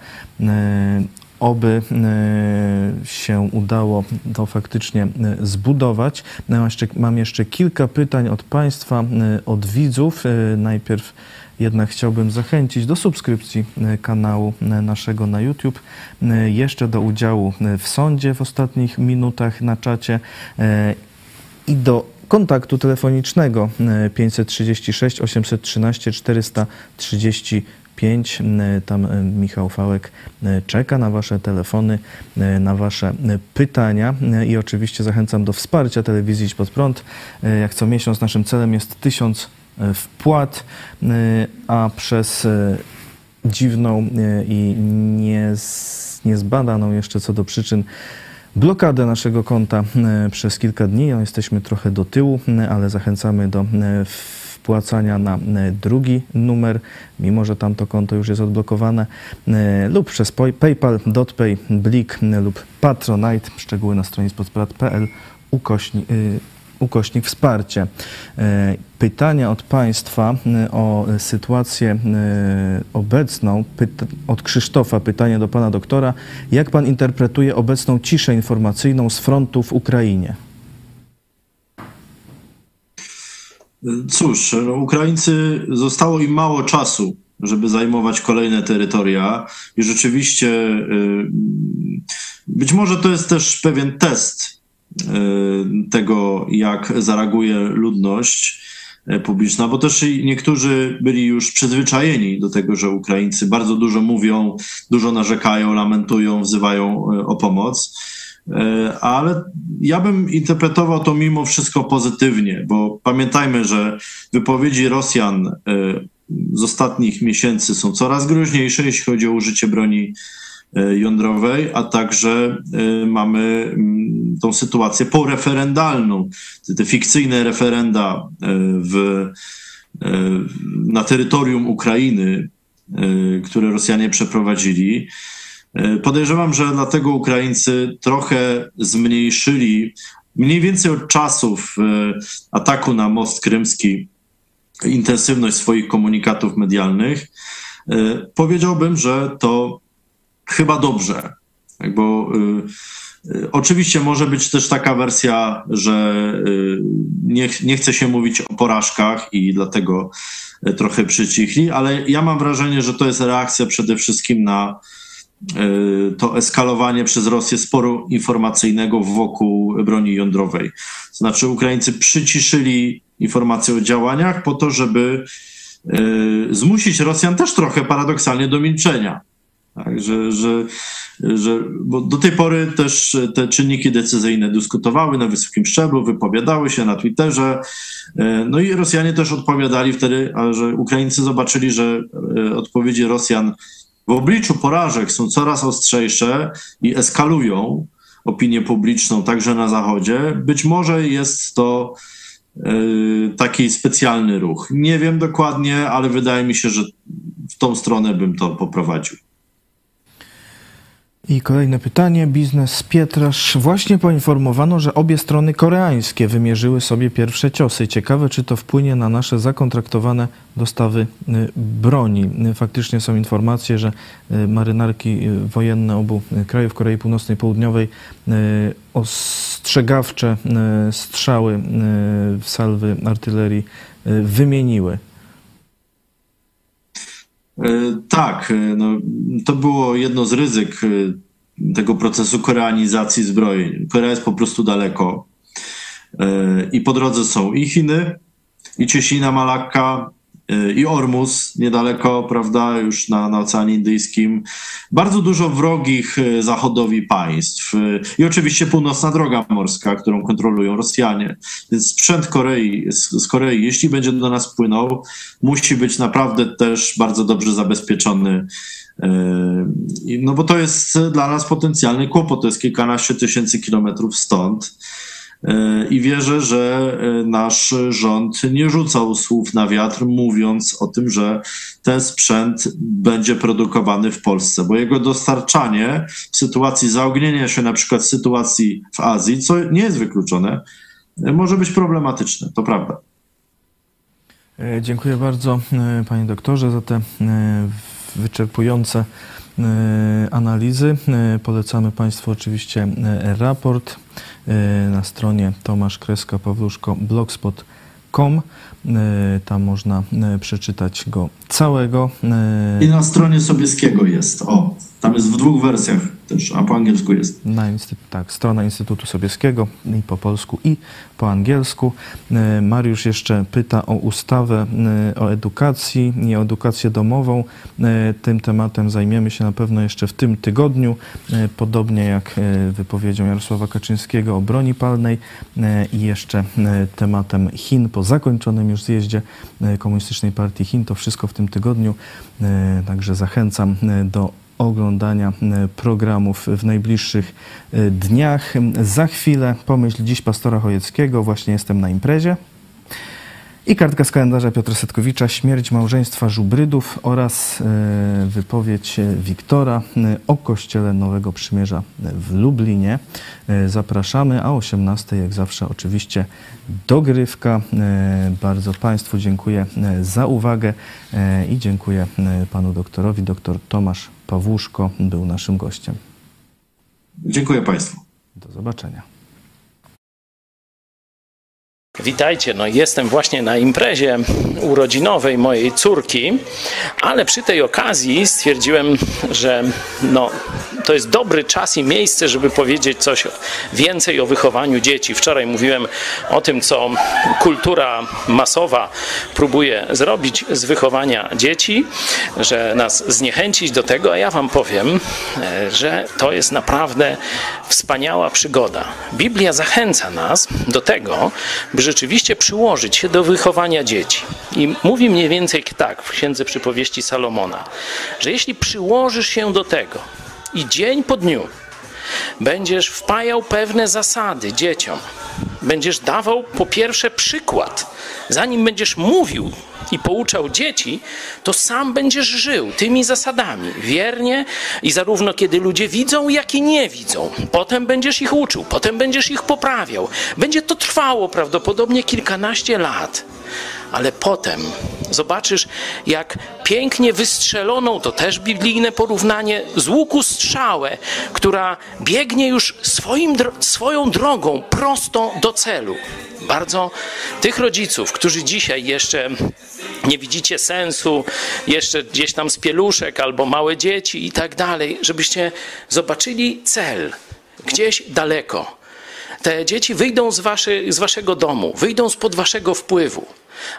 oby e, się udało to faktycznie e, zbudować. Mam jeszcze, mam jeszcze kilka pytań od Państwa, e, od widzów. Najpierw jednak chciałbym zachęcić do subskrypcji kanału naszego na YouTube, jeszcze do udziału w sądzie w ostatnich minutach na czacie i do kontaktu telefonicznego 536 813 430 5. Tam e, Michał Fałek e, czeka na Wasze telefony, e, na Wasze pytania i oczywiście zachęcam do wsparcia telewizji Idź Pod Prąd. Jak co miesiąc naszym celem jest tysiąc wpłat, a przez dziwną i nie, niezbadaną jeszcze co do przyczyn blokadę naszego konta przez kilka dni. No, jesteśmy trochę do tyłu, ale zachęcamy do wpłacania na e, drugi numer, mimo że tamto konto już jest odblokowane, e, lub przez PayPal, DotPay, Blik e, lub Patronite. Szczegóły na stronie spodprat.pl ukośnik, ukośnik wsparcie. Pytania od Państwa o sytuację obecną. od Krzysztofa pytanie do Pana doktora. Jak Pan interpretuje obecną ciszę informacyjną z frontu w Ukrainie? Cóż, no, Ukraińcy zostało im mało czasu, żeby zajmować kolejne terytoria i rzeczywiście y, być może to jest też pewien test y, tego, jak zareaguje ludność y, publiczna, bo też niektórzy byli już przyzwyczajeni do tego, że Ukraińcy bardzo dużo mówią, dużo narzekają, lamentują, wzywają o pomoc. E, ale ja bym interpretował to mimo wszystko pozytywnie, bo pamiętajmy, że wypowiedzi Rosjan e, z ostatnich miesięcy są coraz groźniejsze, jeśli chodzi o użycie broni e, jądrowej, a także mamy mm, tą sytuację poreferendalną, te fikcyjne referenda w, na terytorium Ukrainy, które Rosjanie przeprowadzili. E, podejrzewam, że dlatego Ukraińcy trochę zmniejszyli mniej więcej od czasów e, ataku na most krymski intensywność swoich komunikatów medialnych. E, powiedziałbym, że to chyba dobrze, bo Oczywiście może być też taka wersja, że nie, nie chce się mówić o porażkach i dlatego trochę przycichli, ale ja mam wrażenie, że to jest reakcja przede wszystkim na to eskalowanie przez Rosję sporu informacyjnego wokół broni jądrowej. Znaczy Ukraińcy przyciszyli informacje o działaniach po to, żeby zmusić Rosjan też trochę paradoksalnie do milczenia. Tak, że, że, że, bo do tej pory też te czynniki decyzyjne dyskutowały na wysokim szczeblu, wypowiadały się na Twitterze. E, no i Rosjanie też odpowiadali wtedy, że Ukraińcy zobaczyli, że e, odpowiedzi Rosjan w obliczu porażek są coraz ostrzejsze i eskalują opinię publiczną także na Zachodzie. Być może jest to e, taki specjalny ruch. Nie wiem dokładnie, ale wydaje mi się, że w tą stronę bym to poprowadził. I kolejne pytanie. Biznes Pietrasz. Właśnie poinformowano, że obie strony koreańskie wymierzyły sobie pierwsze ciosy. Ciekawe, czy to wpłynie na nasze zakontraktowane dostawy y, broni. Faktycznie są informacje, że y, marynarki y, wojenne obu krajów, Korei Północnej i Południowej, ostrzegawcze strzały w salwy artylerii wymieniły. E, tak, e, no, to było jedno z ryzyk e, tego procesu koreanizacji zbrojeń. Korea jest po prostu daleko i po drodze są i Chiny, i Ciesina Malakka, i Ormus niedaleko, prawda, już na, na Oceanie Indyjskim. Bardzo dużo wrogich y, zachodowi państw y, i oczywiście północna droga morska, którą kontrolują Rosjanie. Więc sprzęt Korei, z, z Korei, jeśli będzie do nas płynął, musi być naprawdę też bardzo dobrze zabezpieczony no bo to jest dla nas potencjalny kłopot, to jest kilkanaście tysięcy kilometrów stąd. I wierzę, że e, nasz rząd nie rzucał słów na wiatr, mówiąc o tym, że ten sprzęt będzie produkowany w Polsce, bo jego dostarczanie w sytuacji zaognienia się, na przykład w sytuacji w Azji, co nie jest wykluczone, e, może być problematyczne. To prawda. E, dziękuję bardzo, panie doktorze, za te wyczerpujące analizy. Polecamy Państwu oczywiście raport E, na stronie tomaszkreska-pawluszko-blogspot.com. E, tam można e, przeczytać go całego. I na stronie Sobieskiego jest. O, tam jest w dwóch wersjach też, a po angielsku jest. Na tak, strona Instytutu Sobieskiego i po polsku i po angielsku. E, Mariusz jeszcze pyta o ustawę e, o edukacji i o edukację domową. E, tym tematem zajmiemy się na pewno jeszcze w tym tygodniu, podobnie jak wypowiedzią Jarosława Kaczyńskiego o broni palnej i jeszcze tematem Chin po zakończonym już zjeździe Komunistycznej Partii Chin. To wszystko w tym tygodniu, także zachęcam do oglądania e, programów w najbliższych e, dniach. Za chwilę pomyśl dziś pastora Chojeckiego, właśnie jestem na imprezie. I kartka z kalendarza Piotra Setkowicza, śmierć małżeństwa Żubrydów oraz e, wypowiedź Wiktora o Kościele Nowego Przymierza w Lublinie. Zapraszamy, a o 18 jak zawsze oczywiście dogrywka. Bardzo Państwu dziękuję za uwagę i dziękuję Panu doktorowi, doktor Tomasz Pawłuszko był naszym gościem. Dziękuję Państwu. Do zobaczenia. Witajcie, no jestem właśnie na imprezie urodzinowej mojej córki, ale przy tej okazji stwierdziłem, że no, to jest dobry czas i miejsce, żeby powiedzieć coś więcej o wychowaniu dzieci. Wczoraj mówiłem o tym, co kultura masowa próbuje zrobić z wychowania dzieci, że nas zniechęcić do tego, a ja Wam powiem, e, że to jest naprawdę wspaniała przygoda. Biblia zachęca nas do tego, by rzeczywiście przyłożyć się do wychowania dzieci. I mówi mniej więcej tak w Księdze Przypowieści Salomona, że jeśli przyłożysz się do tego i dzień po dniu będziesz wpajał pewne zasady dzieciom, będziesz dawał po pierwsze przykład, zanim będziesz mówił i pouczał dzieci, to sam będziesz żył tymi zasadami wiernie i zarówno kiedy ludzie widzą, jak i nie widzą. Potem będziesz ich uczył, potem będziesz ich poprawiał. Będzie to trwało prawdopodobnie kilkanaście lat. ale potem zobaczysz, jak pięknie wystrzeloną, to też biblijne porównanie, z łuku strzałę, która biegnie już swoim, swoją drogą prosto do celu. Bardzo tych rodziców, którzy dzisiaj jeszcze nie widzicie sensu, jeszcze gdzieś tam z pieluszek albo małe dzieci i tak dalej, żebyście zobaczyli cel gdzieś daleko. Te dzieci wyjdą z, waszy, z waszego domu, wyjdą spod waszego wpływu,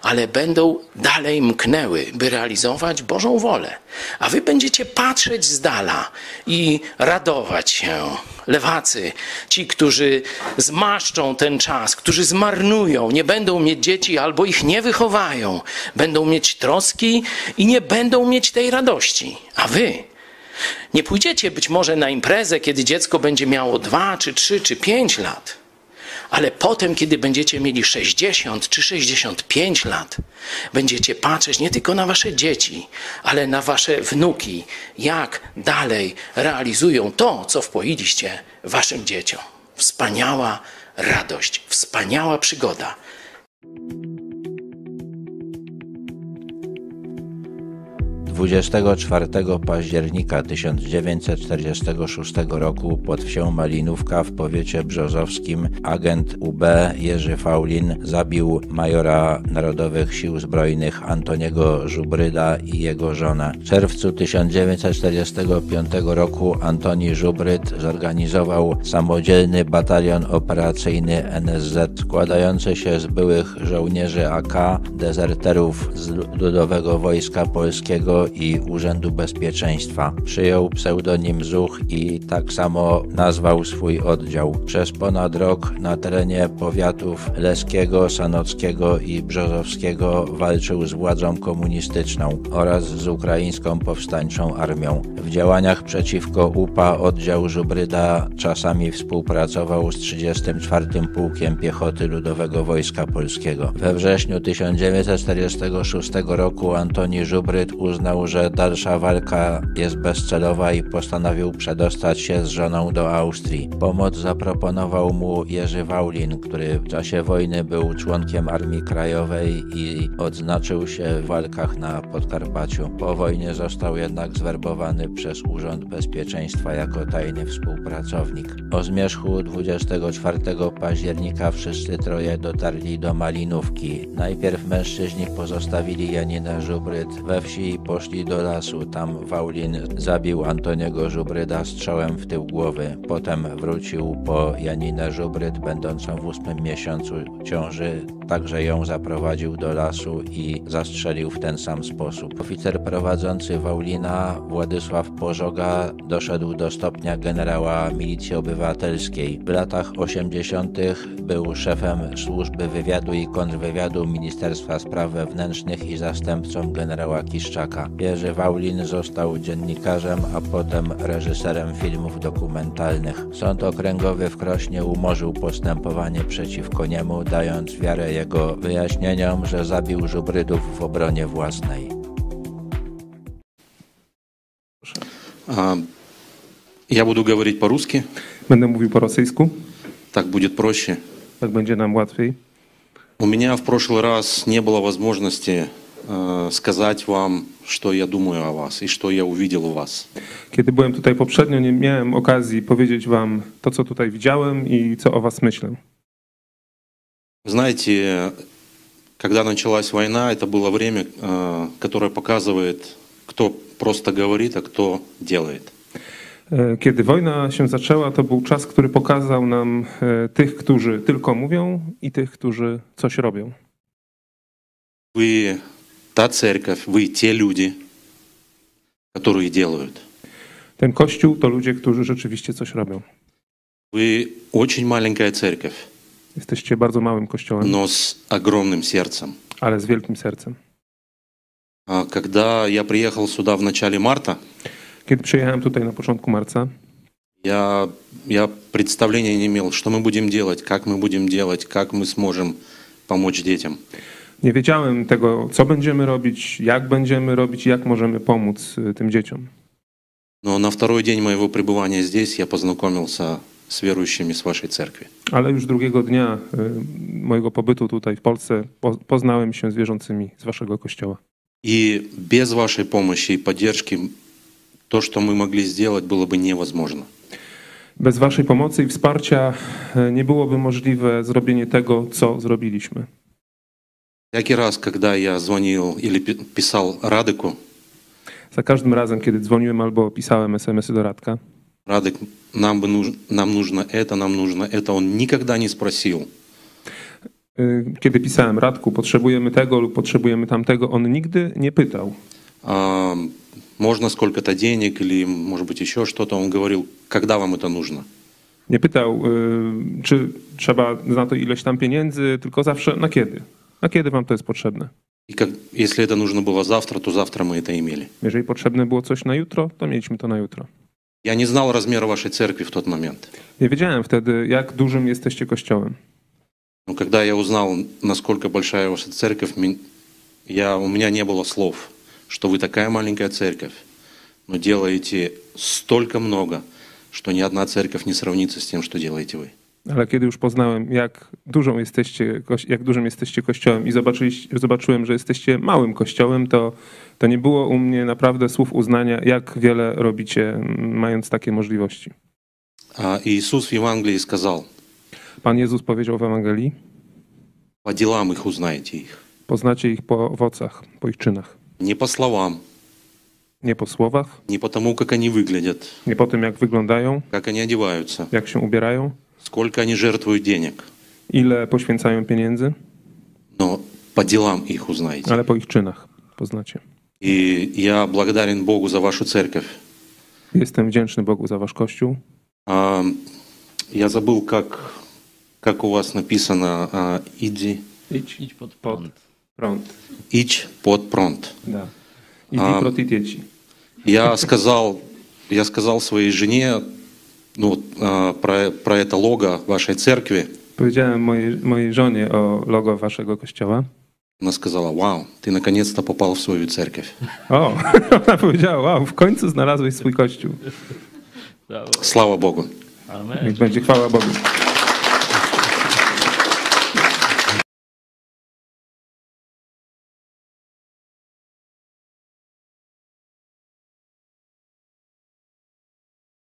ale będą dalej mknęły, by realizować Bożą wolę. A wy będziecie patrzeć z dala i radować się. Lewacy, ci, którzy zmaszczą ten czas, którzy zmarnują, nie będą mieć dzieci albo ich nie wychowają, będą mieć troski i nie będą mieć tej radości. A wy nie pójdziecie być może na imprezę, kiedy dziecko będzie miało 2, czy 3, czy 5 lat, ale potem, kiedy będziecie mieli 60 czy 65 lat, będziecie patrzeć nie tylko na wasze dzieci, ale na wasze wnuki, jak dalej realizują to, co wpoiliście waszym dzieciom. Wspaniała radość, wspaniała przygoda. 24 października 1946 roku pod wsią Malinówka w powiecie brzozowskim agent UB Jerzy Faulin zabił majora Narodowych Sił Zbrojnych Antoniego Żubryda i jego żonę. W czerwcu 1945 roku Antoni Żubryd zorganizował samodzielny batalion operacyjny NSZ składający się z byłych żołnierzy AK, dezerterów z Ludowego Wojska Polskiego i Urzędu Bezpieczeństwa. Przyjął pseudonim Zuch i tak samo nazwał swój oddział. Przez ponad rok na terenie powiatów Leskiego, Sanockiego i Brzozowskiego walczył z władzą komunistyczną oraz z ukraińską powstańczą armią. W działaniach przeciwko UPA oddział Żubryda czasami współpracował z 34. Pułkiem Piechoty Ludowego Wojska Polskiego. We wrześniu 1946 roku Antoni Żubryd uznał że dalsza walka jest bezcelowa i postanowił przedostać się z żoną do Austrii. Pomoc zaproponował mu Jerzy Waulin, który w czasie wojny był członkiem Armii Krajowej i odznaczył się w walkach na Podkarpaciu. Po wojnie został jednak zwerbowany przez Urząd Bezpieczeństwa jako tajny współpracownik. O zmierzchu 24 października wszyscy troje dotarli do Malinówki. Najpierw mężczyźni pozostawili Janinę Żubryd we wsi i poszli poszli do lasu. Tam Waulin zabił Antoniego Żubryda strzałem w tył głowy. Potem wrócił po Janinę Żubryd, będącą w ósmym miesiącu ciąży. Także ją zaprowadził do lasu i zastrzelił w ten sam sposób. Oficer prowadzący Waulina, Władysław Pożoga, doszedł do stopnia generała milicji obywatelskiej. W latach 80. był szefem służby wywiadu i kontrwywiadu Ministerstwa Spraw Wewnętrznych i zastępcą generała Kiszczaka. Jerzy Waulin został dziennikarzem, a potem reżyserem filmów dokumentalnych. Sąd Okręgowy w Krośnie umorzył postępowanie przeciwko niemu, dając wiarę jego wyjaśnieniom, że zabił Żubrydów w obronie własnej. Ja буду говорить по-русски. Będę mówił po rosyjsku. Так будет проще. Tak będzie nam łatwiej. У меня в прошлый раз не было возможности э, сказать вам, что я думаю о вас и что я увидел у вас. Kiedy byłem tutaj poprzednio, nie miałem okazji powiedzieć wam to, co tutaj widziałem i co o was myślę. Знаете, когда началась война, это было время, э, которое показывает, кто просто говорит, а кто делает. E, Kiedy wojna się zaczęła, to był czas, który pokazał nam e, tych, którzy tylko mówią i tych, którzy coś robią. Вы та церковь, вы те люди, которые делают. Ten kościół to ludzie, którzy rzeczywiście coś robią. Вы очень маленькая церковь, Jesteście bardzo małym kościołem, но с огромным сердцем. ale z wielkim sercem. А Когда я приехал сюда в начале марта, Kiedy przyjechałem tutaj na początku marca, я, я представления не имел, что мы будем делать, как мы будем делать, как мы сможем помочь детям. nie wiedziałem tego, co będziemy robić, jak będziemy robić jak możemy pomóc e, tym dzieciom. Но на второй день моего пребывания здесь я познакомился с верующими с вашей церкви. Ale już drugiego dnia y, mojego pobytu tutaj w Polsce po, poznałem się z wierzącymi z waszego kościoła. И без вашей помощи и поддержки то, что мы могли сделать, было бы невозможно. Bez waszej pomocy i wsparcia y, nie byłoby możliwe zrobienie tego, co zrobiliśmy. Всякий раз, когда я звонил или пи- писал Радыку, Za każdym razem, kiedy dzwoniłem albo pisałem SMS-y do Radka, Радык, нам, бы нуж- нам нужно это, нам нужно это, он никогда не спросил, y, kiedy pisałem Radku, potrzebujemy tego lub potrzebujemy tamtego, on nigdy nie pytał, а, можно сколько-то денег или, может быть, еще что-то. Он говорил, когда вам это нужно. Nie pytał, y, czy trzeba na to ileś tam pieniędzy, tylko zawsze na kiedy. Na kiedy wam to jest potrzebne? И как, если это нужно было завтра, то завтра мы это имели. Jeżeli potrzebne było coś na jutro, to mieliśmy to na jutro. Я не знал размера вашей церкви в тот момент. Nie wiedziałem wtedy, jak dużym jesteście kościołem. Но когда я узнал, насколько большая ваша церковь, я, у меня не было слов, что вы такая маленькая церковь, но делаете столько много, что ни одна церковь не сравнится с тем, что делаете вы. Ale kiedy już poznałem, jak, dużą jesteście, koś- jak dużym jesteście kościołem i zobaczyliście- zobaczyłem, że jesteście małym kościołem, to, to nie było u mnie naprawdę słów uznania, jak wiele robicie, m, mając takie możliwości. А Иисус в Евангелии сказал, Pan Jezus powiedział w Ewangelii, по делам их узнаете их. poznacie ich po owocach, po ich czynach. Не по словам, Nie po słowach, не по тому, как они выглядят, nie po tym, jak wyglądają, как они одеваются, jak się ubierają, Сколько они жертвуют денег, ile poświęcają pieniędzy, но по делам их узнаете. ale po ich czynach poznacie. И я благодарен Богу за вашу церковь. Jestem wdzięczny Bogu za wasz kościół. А, Я забыл, как, как у вас написано а, «иди, Idź, Idź pod pod prąd. prąd. ич под прąd». Da. Idź A- proti dzieci. Я сказал, я сказал своей жене ну, вот, а, про, про это лого вашей церкви. Powiedziałem mojej, mojej żonie o logo waszego kościoła. Она сказала, вау, ты наконец-то попал в свою церковь. O, ona powiedziała, *laughs* wow, w końcu znalazłeś swój kościół. Brawo. Слава Богу. Amen. Niech będzie chwała Bogu.